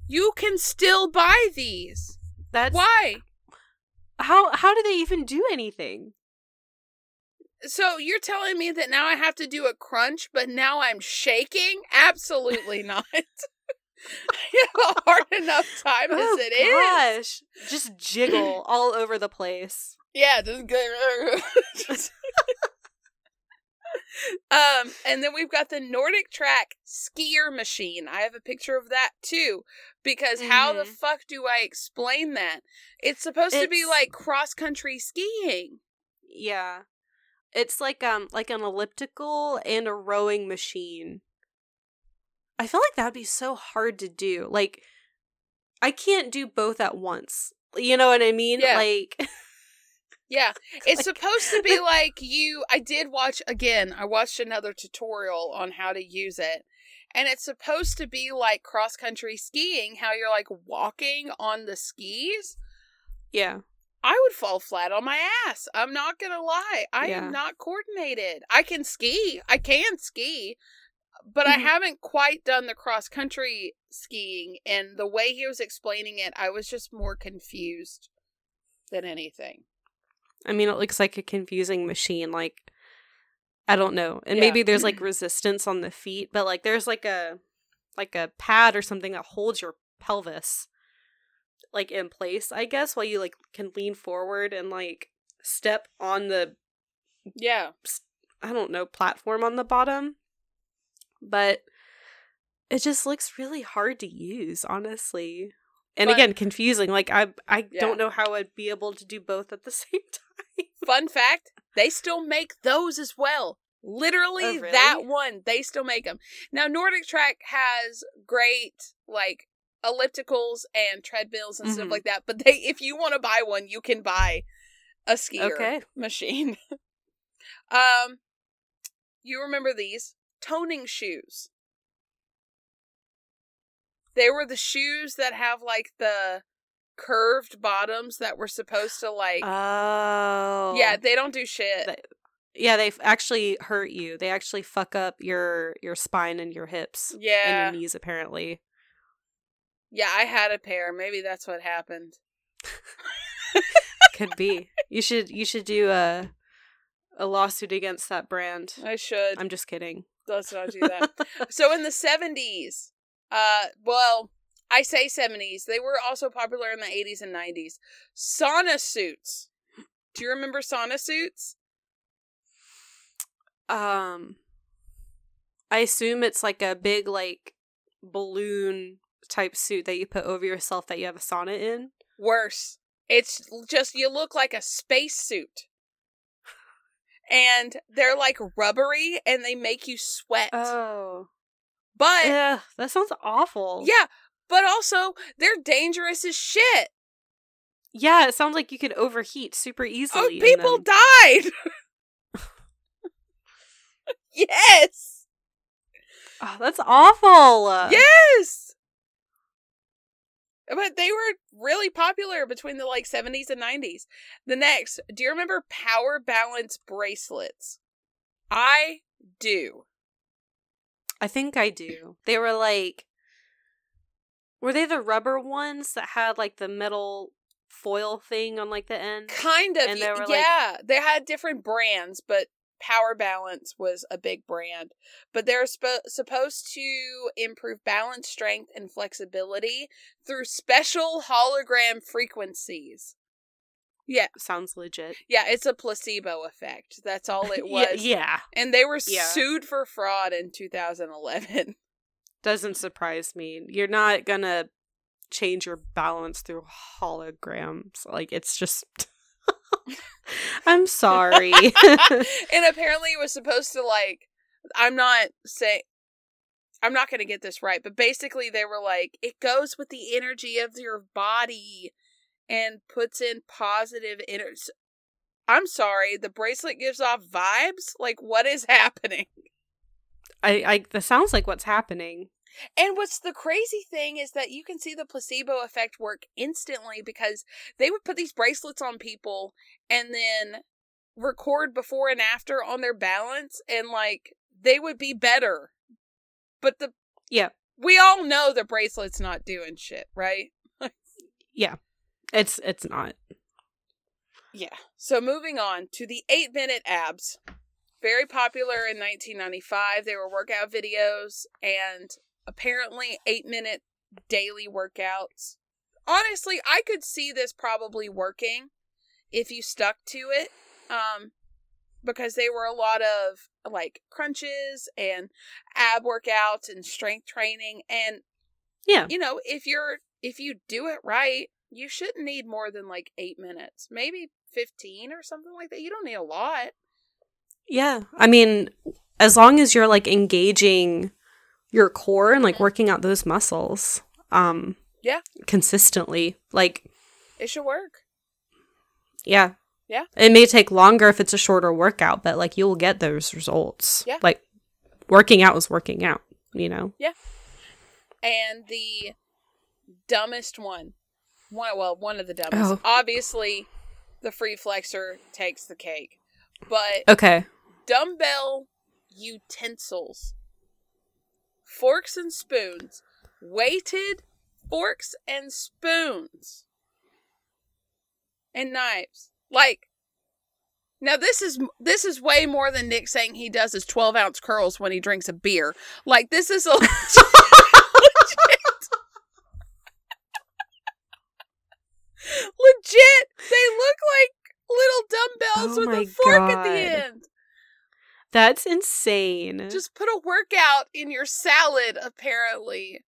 You can still buy these. That's Why? How how do they even do anything? So you're telling me that now I have to do a crunch, but now I'm shaking? Absolutely not. Have a hard enough time oh, as it gosh. is. Just jiggle all over the place. Yeah, just go. um, and then we've got the NordicTrack skier machine. I have a picture of that too, because mm-hmm. how the mm-hmm. fuck do I explain that? It's supposed it's... to be like cross country skiing. Yeah, it's like um like an elliptical and a rowing machine. I feel like that'd be so hard to do. Like, I can't do both at once. You know what I mean? Yeah. Like, Yeah. It's Like- supposed to be like you I did watch again, I watched another tutorial on how to use it. And it's supposed to be like cross country skiing, how you're like walking on the skis. Yeah. I would fall flat on my ass. I'm not gonna lie. I Yeah. am not coordinated. I can ski. I can ski, but I Mhm. haven't quite done the cross country skiing. And the way he was explaining it, I was just more confused than anything. I mean, it looks like a confusing machine. Like, I don't know. And Yeah. maybe there's like resistance on the feet, but like there's like a like a pad or something that holds your pelvis like in place, I guess, while you like can lean forward and like step on the Yeah. I don't know, platform on the bottom. But it just looks really hard to use, honestly. And again, confusing. Like I I Yeah. don't know how I'd be able to do both at the same time. Fun fact, they still make those as well. Literally Oh, really? that one, they still make them. Now NordicTrack has great like ellipticals and treadmills and stuff Mhm. like that, but they if you want to buy one, you can buy a skier Okay. machine. um you remember these toning shoes. They were the shoes that have like the curved bottoms that were supposed to like Oh. Yeah, they don't do shit. Yeah, they actually hurt you. They actually fuck up your your spine and your hips Yeah, and your knees apparently. Yeah, I had a pair. Maybe that's what happened. Could be. You should you should do a a lawsuit against that brand. I should. I'm just kidding. Let's not do that. so in the 70s, uh well, I say 70s. They were also popular in the 80s and 90s. Sauna suits. Do you remember sauna suits? Um I assume it's like a big like balloon type suit that you put over yourself that you have a sauna in. Worse. It's just you look like a space suit. And they're like rubbery and they make you sweat. Oh. but Yeah, that sounds awful. yeah, but also they're dangerous as shit. Yeah, it sounds like you could overheat super Oh, easily. in people them. died. yes. Oh, that's awful. Yes. But they were really popular between the like 70s and 90s. The next, do you remember power balance bracelets? I do. I think I do. They were like Were they the rubber ones that had like the metal foil thing on like the end? Kind of. And they were, like- yeah, they had different brands, but Power Balance was a big brand. But they're spo- supposed to improve balance, strength, and flexibility through special hologram frequencies. Yeah, Sounds legit. yeah, it's a placebo effect. That's all it was. yeah. And they were Yeah. sued for fraud in 2011. Doesn't surprise me. You're not gonna change your balance through holograms. Like it's just I'm sorry. and apparently it was supposed to like I'm not saying I'm not going to get this right, but basically they were like it goes with the energy of your body and puts in positive energy. I'm sorry, the bracelet gives off vibes? Like what is happening? I, I that sounds like what's happening. And what's the crazy thing is that you can see the placebo effect work instantly because they would put these bracelets on people and then record before and after on their balance and like they would be better. But the Yeah. we all know the bracelet's not doing shit, right? Yeah. It's it's not. Yeah. So moving on to the 8-minute abs. Very popular in 1995. They were workout videos and apparently 8-minute daily workouts. Honestly, I could see this probably working if you stuck to it. Um because they were a lot of like crunches and ab workouts and strength training and Yeah. you know, if you're if you do it right, you shouldn't need more than like 8 minutes. Maybe 15 or something like that. You don't need a lot. Yeah. I mean, as long as you're like engaging your core and like working out those muscles um Yeah. consistently, like It should work. yeah. Yeah. It may take longer if it's a shorter workout, but like you'll get those results. Yeah. Like working out is working out, you know? Yeah. And the dumbest one, one well, one of the dumbest. Oh. Obviously, the free flexor takes the cake, but Okay. dumbbell utensils, forks and spoons, weighted forks and spoons, and knives. Like, now this is this is way more than Nick saying he does his twelve ounce curls when he drinks a beer. Like, this is a legit. legit. They look like little dumbbells Oh with a fork at the end. That's insane. Just put a workout in your salad, apparently.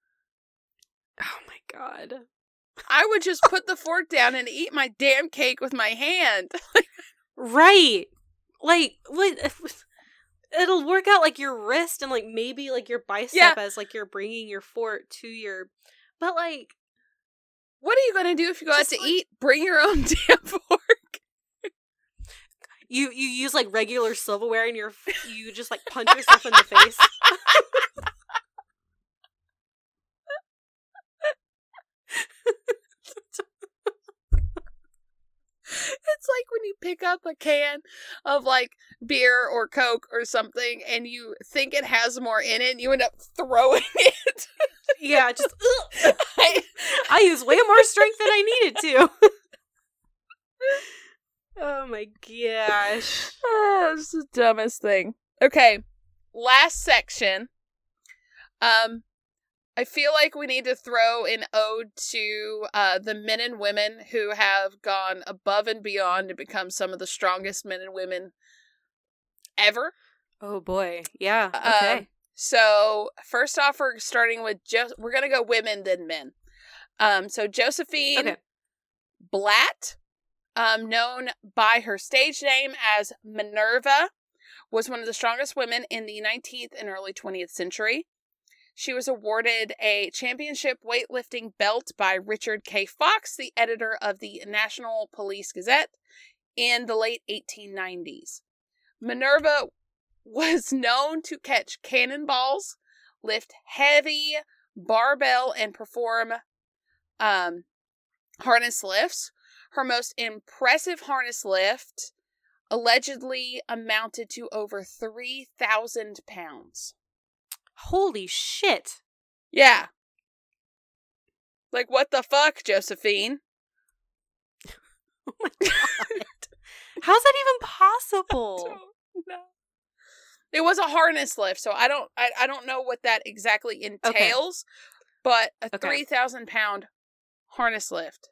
Oh my god. I would just put the fork down and eat my damn cake with my hand. Right. Like what it'll work out like your wrist and like maybe like your bicep Yeah. as like you're bringing your fork to your but like What are you going to do if you go Just out to like- eat? Bring your own damn fork. You you use like regular silverware and you're you just like punch yourself in the face. It's like when you pick up a can of like beer or Coke or something and you think it has more in it and you end up throwing it. yeah, just. I, I use way more strength than I needed to. Oh my gosh. Oh, it's the dumbest thing. Okay, last section. Um, I feel like we need to throw an ode to uh, the men and women who have gone above and beyond to become some of the strongest men and women ever. Oh boy. Yeah. Um, Okay. So first off, we're starting with just we're gonna go women then men. Um, so Josephine okay. Blatt, um, known by her stage name as Minerva, was one of the strongest women in the 19th and early 20th century. She was awarded a championship weightlifting belt by Richard K. Fox, the editor of the National Police Gazette, in the late 1890s. Minerva was known to catch cannonballs, lift heavy barbell, and perform um, harness lifts. Her most impressive harness lift allegedly amounted to over 3,000 pounds. Holy shit. Yeah. Like, what the fuck, Josephine? Oh my god. How's that even possible? No. It was a harness lift, so I don't I, I don't know what that exactly entails, but a Okay. three thousand pound harness lift.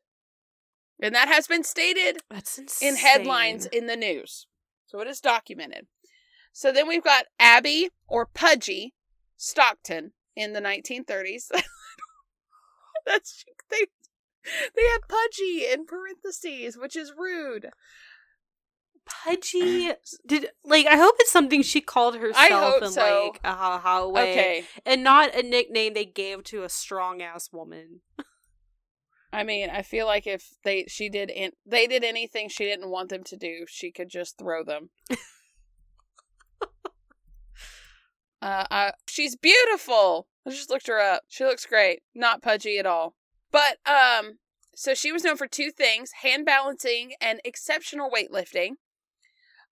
And that has been stated That's insane. in headlines in the news. So it is documented. So then we've got Abbye or Pudgy Stockton in the 1930s. That's they they had Pudgy in parentheses, which is rude. Pudgy did like I hope it's something she called herself in so. like a ha ha way. Okay. And not a nickname they gave to a strong ass woman. I mean, I feel like if they she did in, they did anything she didn't want them to do, she could just throw them. uh, I, she's beautiful. I just looked her up. She looks great. Not pudgy at all. But um, so she was known for two things: hand balancing and exceptional weightlifting.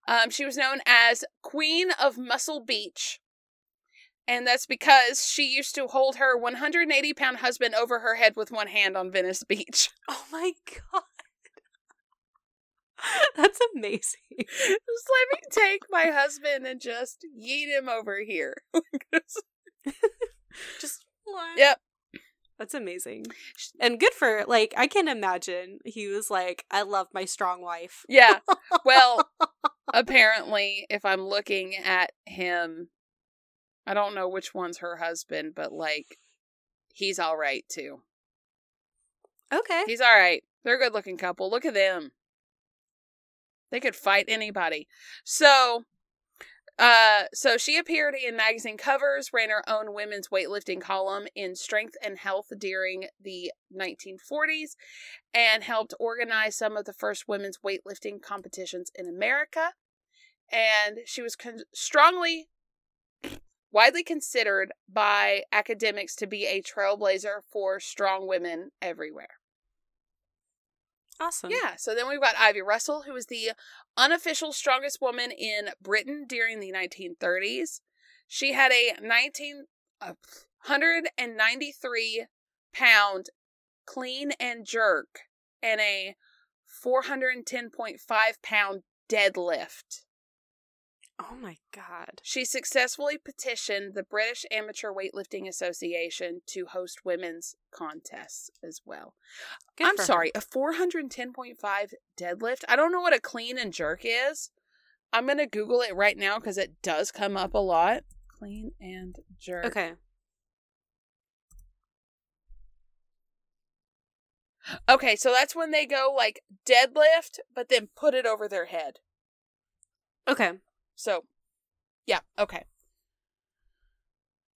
Um, she was known as Queen of Muscle Beach. And that's because she used to hold her 180 pound husband over her head with one hand on Venice Beach. Oh my god. That's amazing. just let me take my husband and just yeet him over here. Just yep. That's amazing. And good for like I can imagine he was like, I love my strong wife. Yeah. Well, apparently, if I'm looking at him, I don't know which one's her husband, but like, he's all right too. Okay. He's all right. They're a good looking couple. Look at them. They could fight anybody. So, Uh, so she appeared in magazine covers, ran her own women's weightlifting column in Strength and Health during the 1940s, and helped organize some of the first women's weightlifting competitions in America. And she was con- strongly, widely considered by academics to be a trailblazer for strong women everywhere. Awesome. Yeah. So then we've got Ivy Russell, who was the unofficial strongest woman in Britain during the 1930s. She had a 1993 pound clean and jerk and a 410.5 pound deadlift. Oh my God. She successfully petitioned the British Amateur Weightlifting Association to host women's contests as well. Good I'm sorry, her. a 410.5 deadlift? I don't know what a clean and jerk is. I'm going to Google it right now because it does come up a lot. Clean and jerk. Okay. Okay, so that's when they go like deadlift, but then put it over their head. Okay. So, yeah, okay.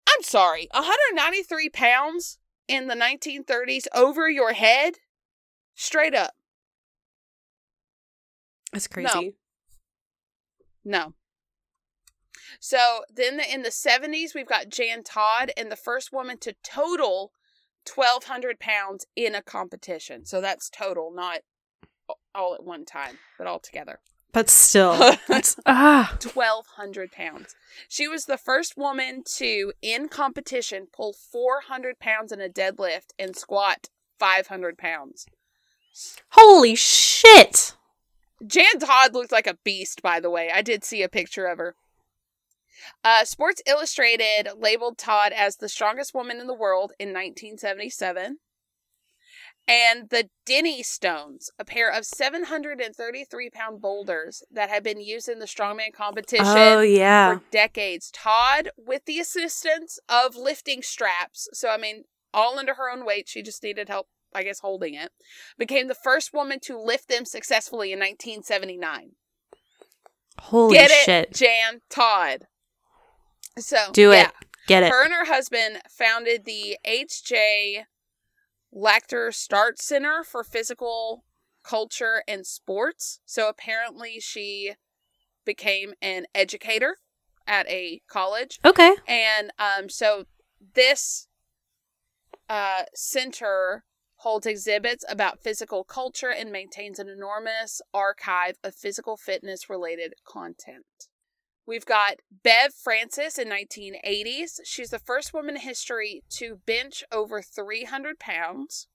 I'm sorry, 193 pounds in the 1930s over your head? Straight up. That's crazy. No. no. So then in the 70s, we've got Jan Todd, and the first woman to total 1,200 pounds in a competition. So that's total, not all at one time, but all together. But still, that's ah. 1,200 pounds. She was the first woman to, in competition, pull 400 pounds in a deadlift and squat 500 pounds. Holy shit! Jan Todd looked like a beast, by the way. I did see a picture of her. Uh, Sports Illustrated labeled Todd as the strongest woman in the world in 1977 and the Dinnie Stones, a pair of 733 pound boulders that had been used in the strongman competition oh, yeah. for decades. Todd, with the assistance of lifting straps, so I mean, all under her own weight, she just needed help, I guess, holding it, became the first woman to lift them successfully in 1979. Holy Get shit. It, Jan Todd. So, do yeah. it. Get it. Her and her husband founded the HJ Lutcher Stark Center for Physical Culture and Sports. So apparently she became an educator at a college. Okay. And um so this uh center holds exhibits about physical culture and maintains an enormous archive of physical fitness related content. We've got Bev Francis in 1980s. She's the first woman in history to bench over 300 pounds.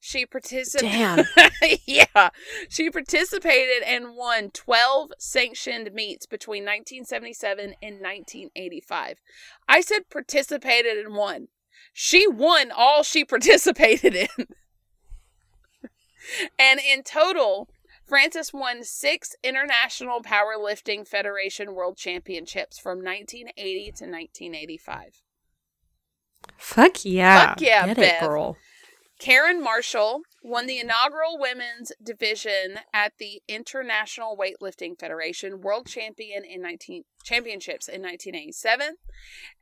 She participated. Damn. yeah. She participated and won 12 sanctioned meets between 1977 and 1985. I said participated and won. She won all she participated in. and in total, Francis won six International Powerlifting Federation World Championships from 1980 to 1985. Fuck yeah. Fuck yeah, Get it, girl. Karen Marshall won the inaugural women's division at the International Weightlifting Federation World Champion in 19 Championships in 1987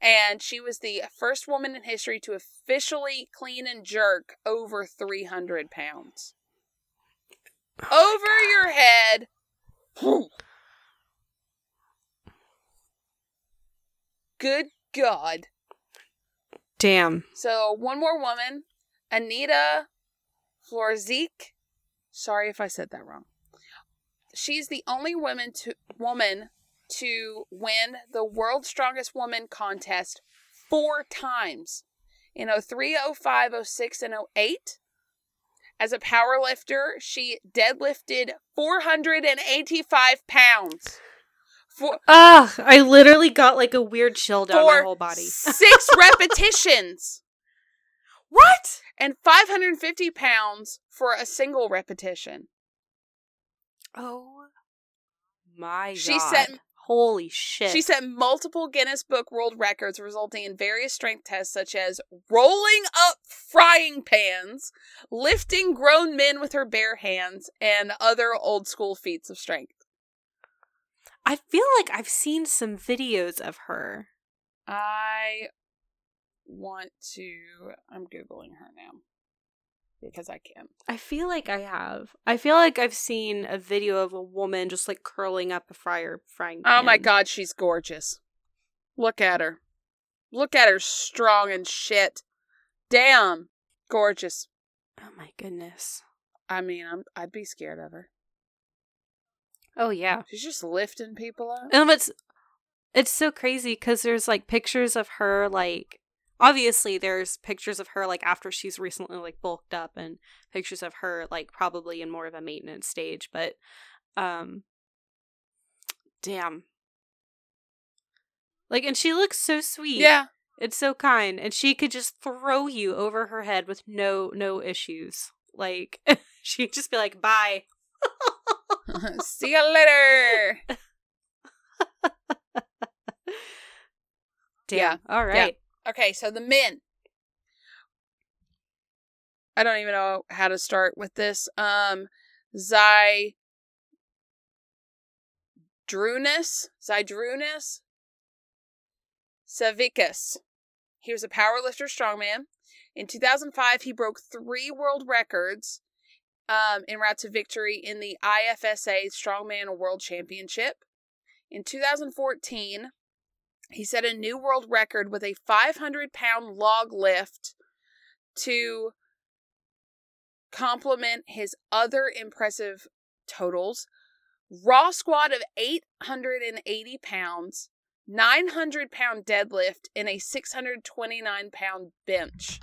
and she was the first woman in history to officially clean and jerk over 300 pounds over your head. Good God. Damn. So, one more woman, Aneta Florczyk. Sorry if I said that wrong. She's the only woman to woman to win the World's Strongest Woman contest four times in 03, 05, 06, and 08. As a power lifter, she deadlifted 485 pounds. For Ah, I literally got like a weird chill down my whole body. six repetitions. What? And 550 pounds for a single repetition. Oh my she god. Holy shit. She set multiple Guinness Book World Records, resulting in various strength tests such as rolling up frying pans, lifting grown men with her bare hands, and other old school feats of strength. I feel like I've seen some videos of her. I want to. I'm Googling her now because I can. I feel like I have. I feel like I've seen a video of a woman just like curling up a fryer frying pan. Oh my god, she's gorgeous. Look at her. Look at her strong and shit. Damn. Gorgeous. Oh my goodness. I mean, I'm I'd be scared of her. Oh yeah. She's just lifting people up. And it's it's so crazy cuz there's like pictures of her like obviously there's pictures of her like after she's recently like bulked up and pictures of her like probably in more of a maintenance stage, but um damn. Like and she looks so sweet. Yeah. It's so kind and she could just throw you over her head with no no issues. Like she'd just be like, "Bye." See you later. Damn. Yeah. All right. Yeah. Okay, so the men. I don't even know how to start with this. Um Zy Drunus, Zydrunas, Savickas. He was a powerlifter strongman. In 2005, he broke three world records um, en route to victory in the IFSA Strongman World Championship. In 2014, he set a new world record with a 500 pound log lift to complement his other impressive totals. Raw squat of 880 pounds, 900 pound deadlift, and a 629 pound bench.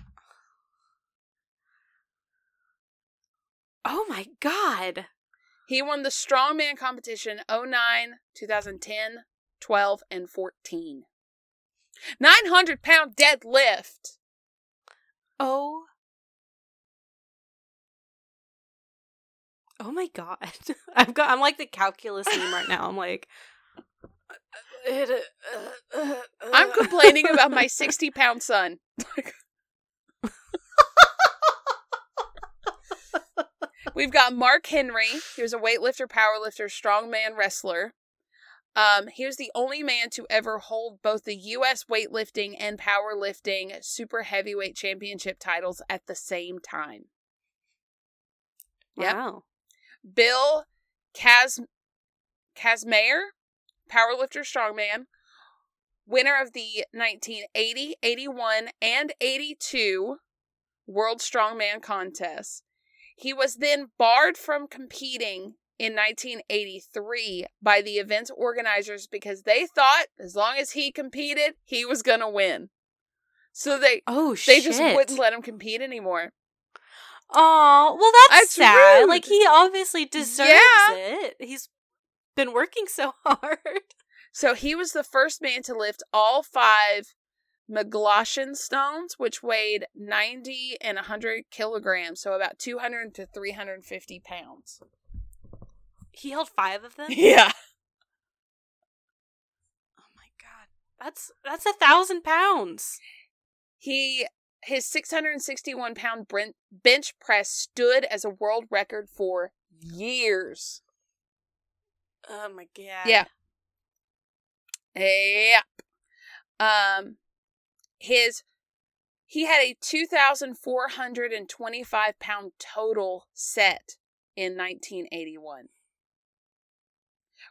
Oh my god. He won the strongman competition 09, 2010, 12, and 14. 900 pound deadlift. Oh. Oh my god. I've got I'm like the calculus team right now. I'm like I'm complaining about my 60 pound son. We've got Mark Henry. He was a weightlifter, powerlifter, strongman wrestler. Um, he was the only man to ever hold both the U.S. weightlifting and powerlifting super heavyweight championship titles at the same time. Wow. Yep. Bill Kaz Kazmaier, powerlifter, strongman, winner of the 1980, 81, and 82 World Strongman contests. He was then barred from competing in 1983 by the event organizers because they thought as long as he competed, he was going to win. So they oh they shit. just wouldn't let him compete anymore. Oh, well that's, That's sad. rude. Like he obviously deserves Yeah. it. He's been working so hard. So he was the first man to lift all five McGlashan stones, which weighed 90 and 100 kilograms, so about 200 to 350 pounds. He held 5 of them? Yeah. Oh my god. That's that's a thousand pounds. He his 661 pound bench press stood as a world record for years. Oh my god. Yeah. Yep. Um his he had a 2425 pound total set in 1981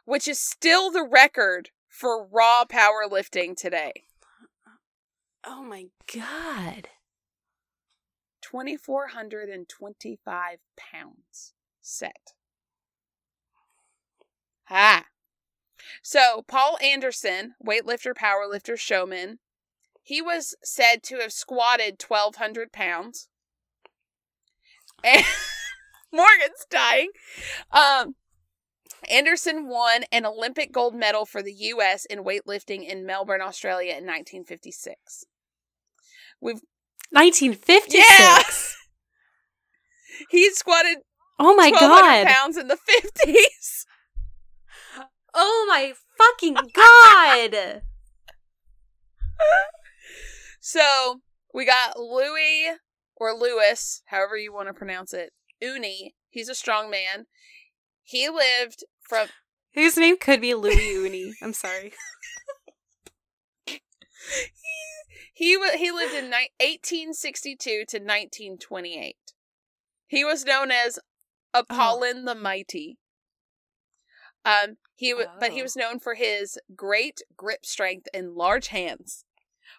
which is still the record for raw powerlifting today. Oh my god. 2425 pounds set. Ha. So paul anderson weightlifter powerlifter showman he was said to have squatted 1200 pounds. And morgan's dying. Um anderson won an olympic gold medal for the us in weightlifting in melbourne australia in 1956 we've 1956. Yeah. he squatted Oh my 1200 god. pounds in the 50s Oh my fucking god. So we got Louis or Lewis, however you want to pronounce it, Uni. He's a strong man. He lived from His name could be Louis Uni. I'm sorry. he he, he lived in ni- 1862 to 1928. He was known as Apollon the Mighty. Um, he w- but he Oh. was known for his great grip strength and large hands,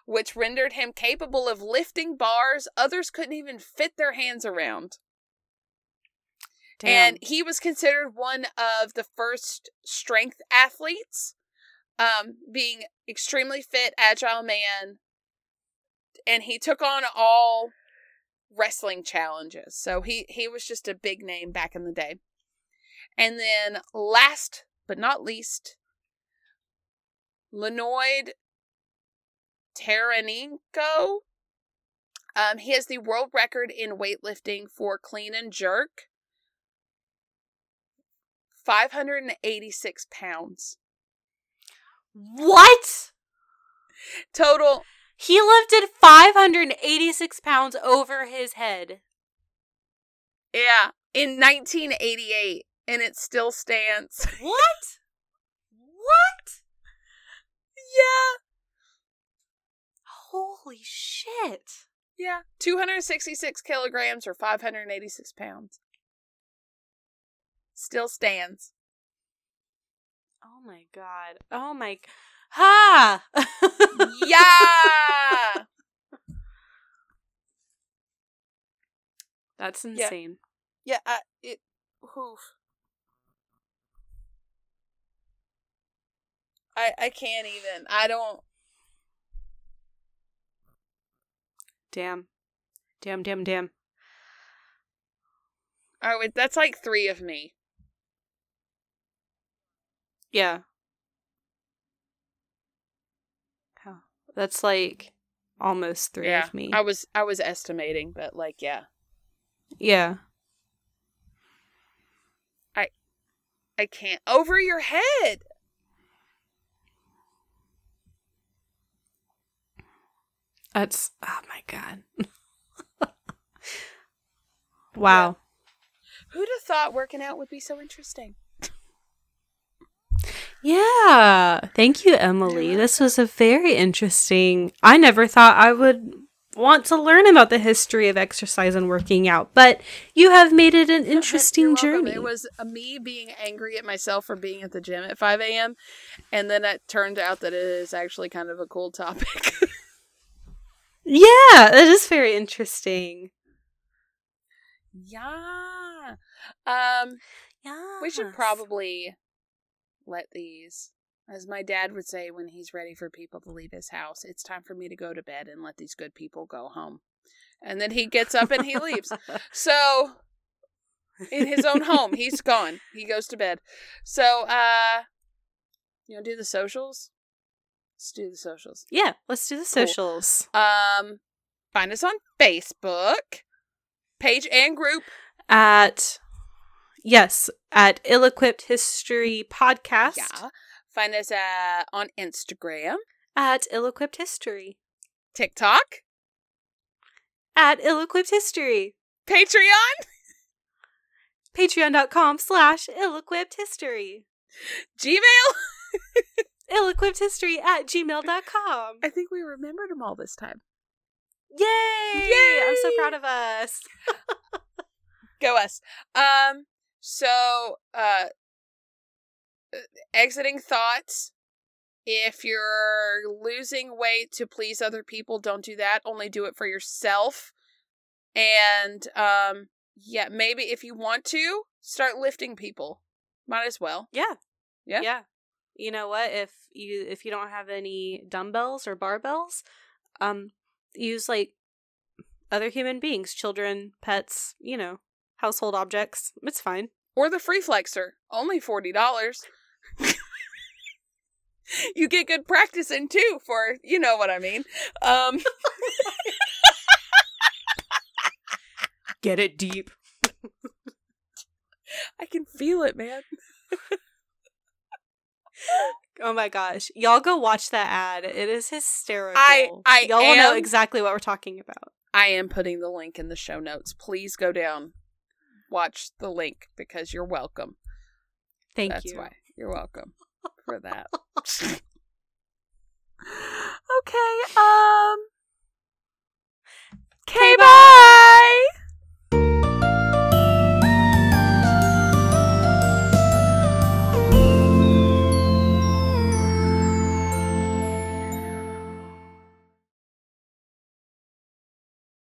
which rendered him capable of lifting bars others couldn't even fit their hands around. Damn. And he was considered one of the first strength athletes, um, being extremely fit, agile man, and he took on all wrestling challenges. So he he was just a big name back in the day. And then last but not least, Leonid Taranenko. Um, he has the world record in weightlifting for clean and jerk. 586 pounds. what? Total. He lifted 586 pounds over his head. Yeah. In 1988. And it still stands. What? what? yeah. Holy shit. Yeah. 266 kilograms or 586 pounds. Still stands. Oh my god. Oh my. Ha! Yeah. That's insane. yeah. I, it. Oof. I I can't even. I don't. Damn. Damn, damn, damn. Would. That's like three of me. Yeah. That's like almost three yeah. of me. I was I was estimating, but like yeah. yeah. I I can't. Over your head. That's oh my god. wow. Who'd have thought working out would be so interesting? Yeah. Thank you, Emileigh. This was a very interesting. I never thought I would want to learn about the history of exercise and working out, but you have made it an interesting journey. It was me being angry at myself for being at the gym at 5 a.m. And then it turned out that it is actually kind of a cool topic. yeah, it is very interesting. yeah. Um, Yeah. we should probably let these, as my dad would say when he's ready for people to leave his house, it's time for me to go to bed and let these good people go home. And then he gets up and he leaves. So, in his own home, he's gone. He goes to bed. So, uh, you to do the socials? Let's do the socials. Yeah, let's do the Cool. socials. Um, find us on Facebook, page and group. At yes, at Ill Equipped History Podcast. Yeah. Find us uh, on Instagram, At Ill Equipped History. TikTok, At Ill Equipped History. Patreon, Patreon.com slash Ill Equipped History. Gmail. Ill Equipped History at gmail.com. I think we remembered them all this time. Yay! Yay! I'm so proud of us. Go us. Um. So, uh, exiting thoughts. If you're losing weight to please other people, don't do that. Only do it for yourself. And um, yeah, maybe if you want to start lifting people, might as well. Yeah. Yeah. Yeah. You know what? If you if you don't have any dumbbells or barbells, um use like other human beings, children, pets, you know, household objects. It's fine. Or the free flexor, only forty dollars. you get good practice in too for you know what I mean. Um. Get it deep. I can feel it, man. Oh my gosh. Y'all go watch that ad. It is hysterical. I- I Y'all will know exactly what we're talking about. I am putting the link in the show notes. Please go down, watch the link because you're welcome. Thank That's you. Why. You're welcome for that. okay. Um. Okay. bye. bye.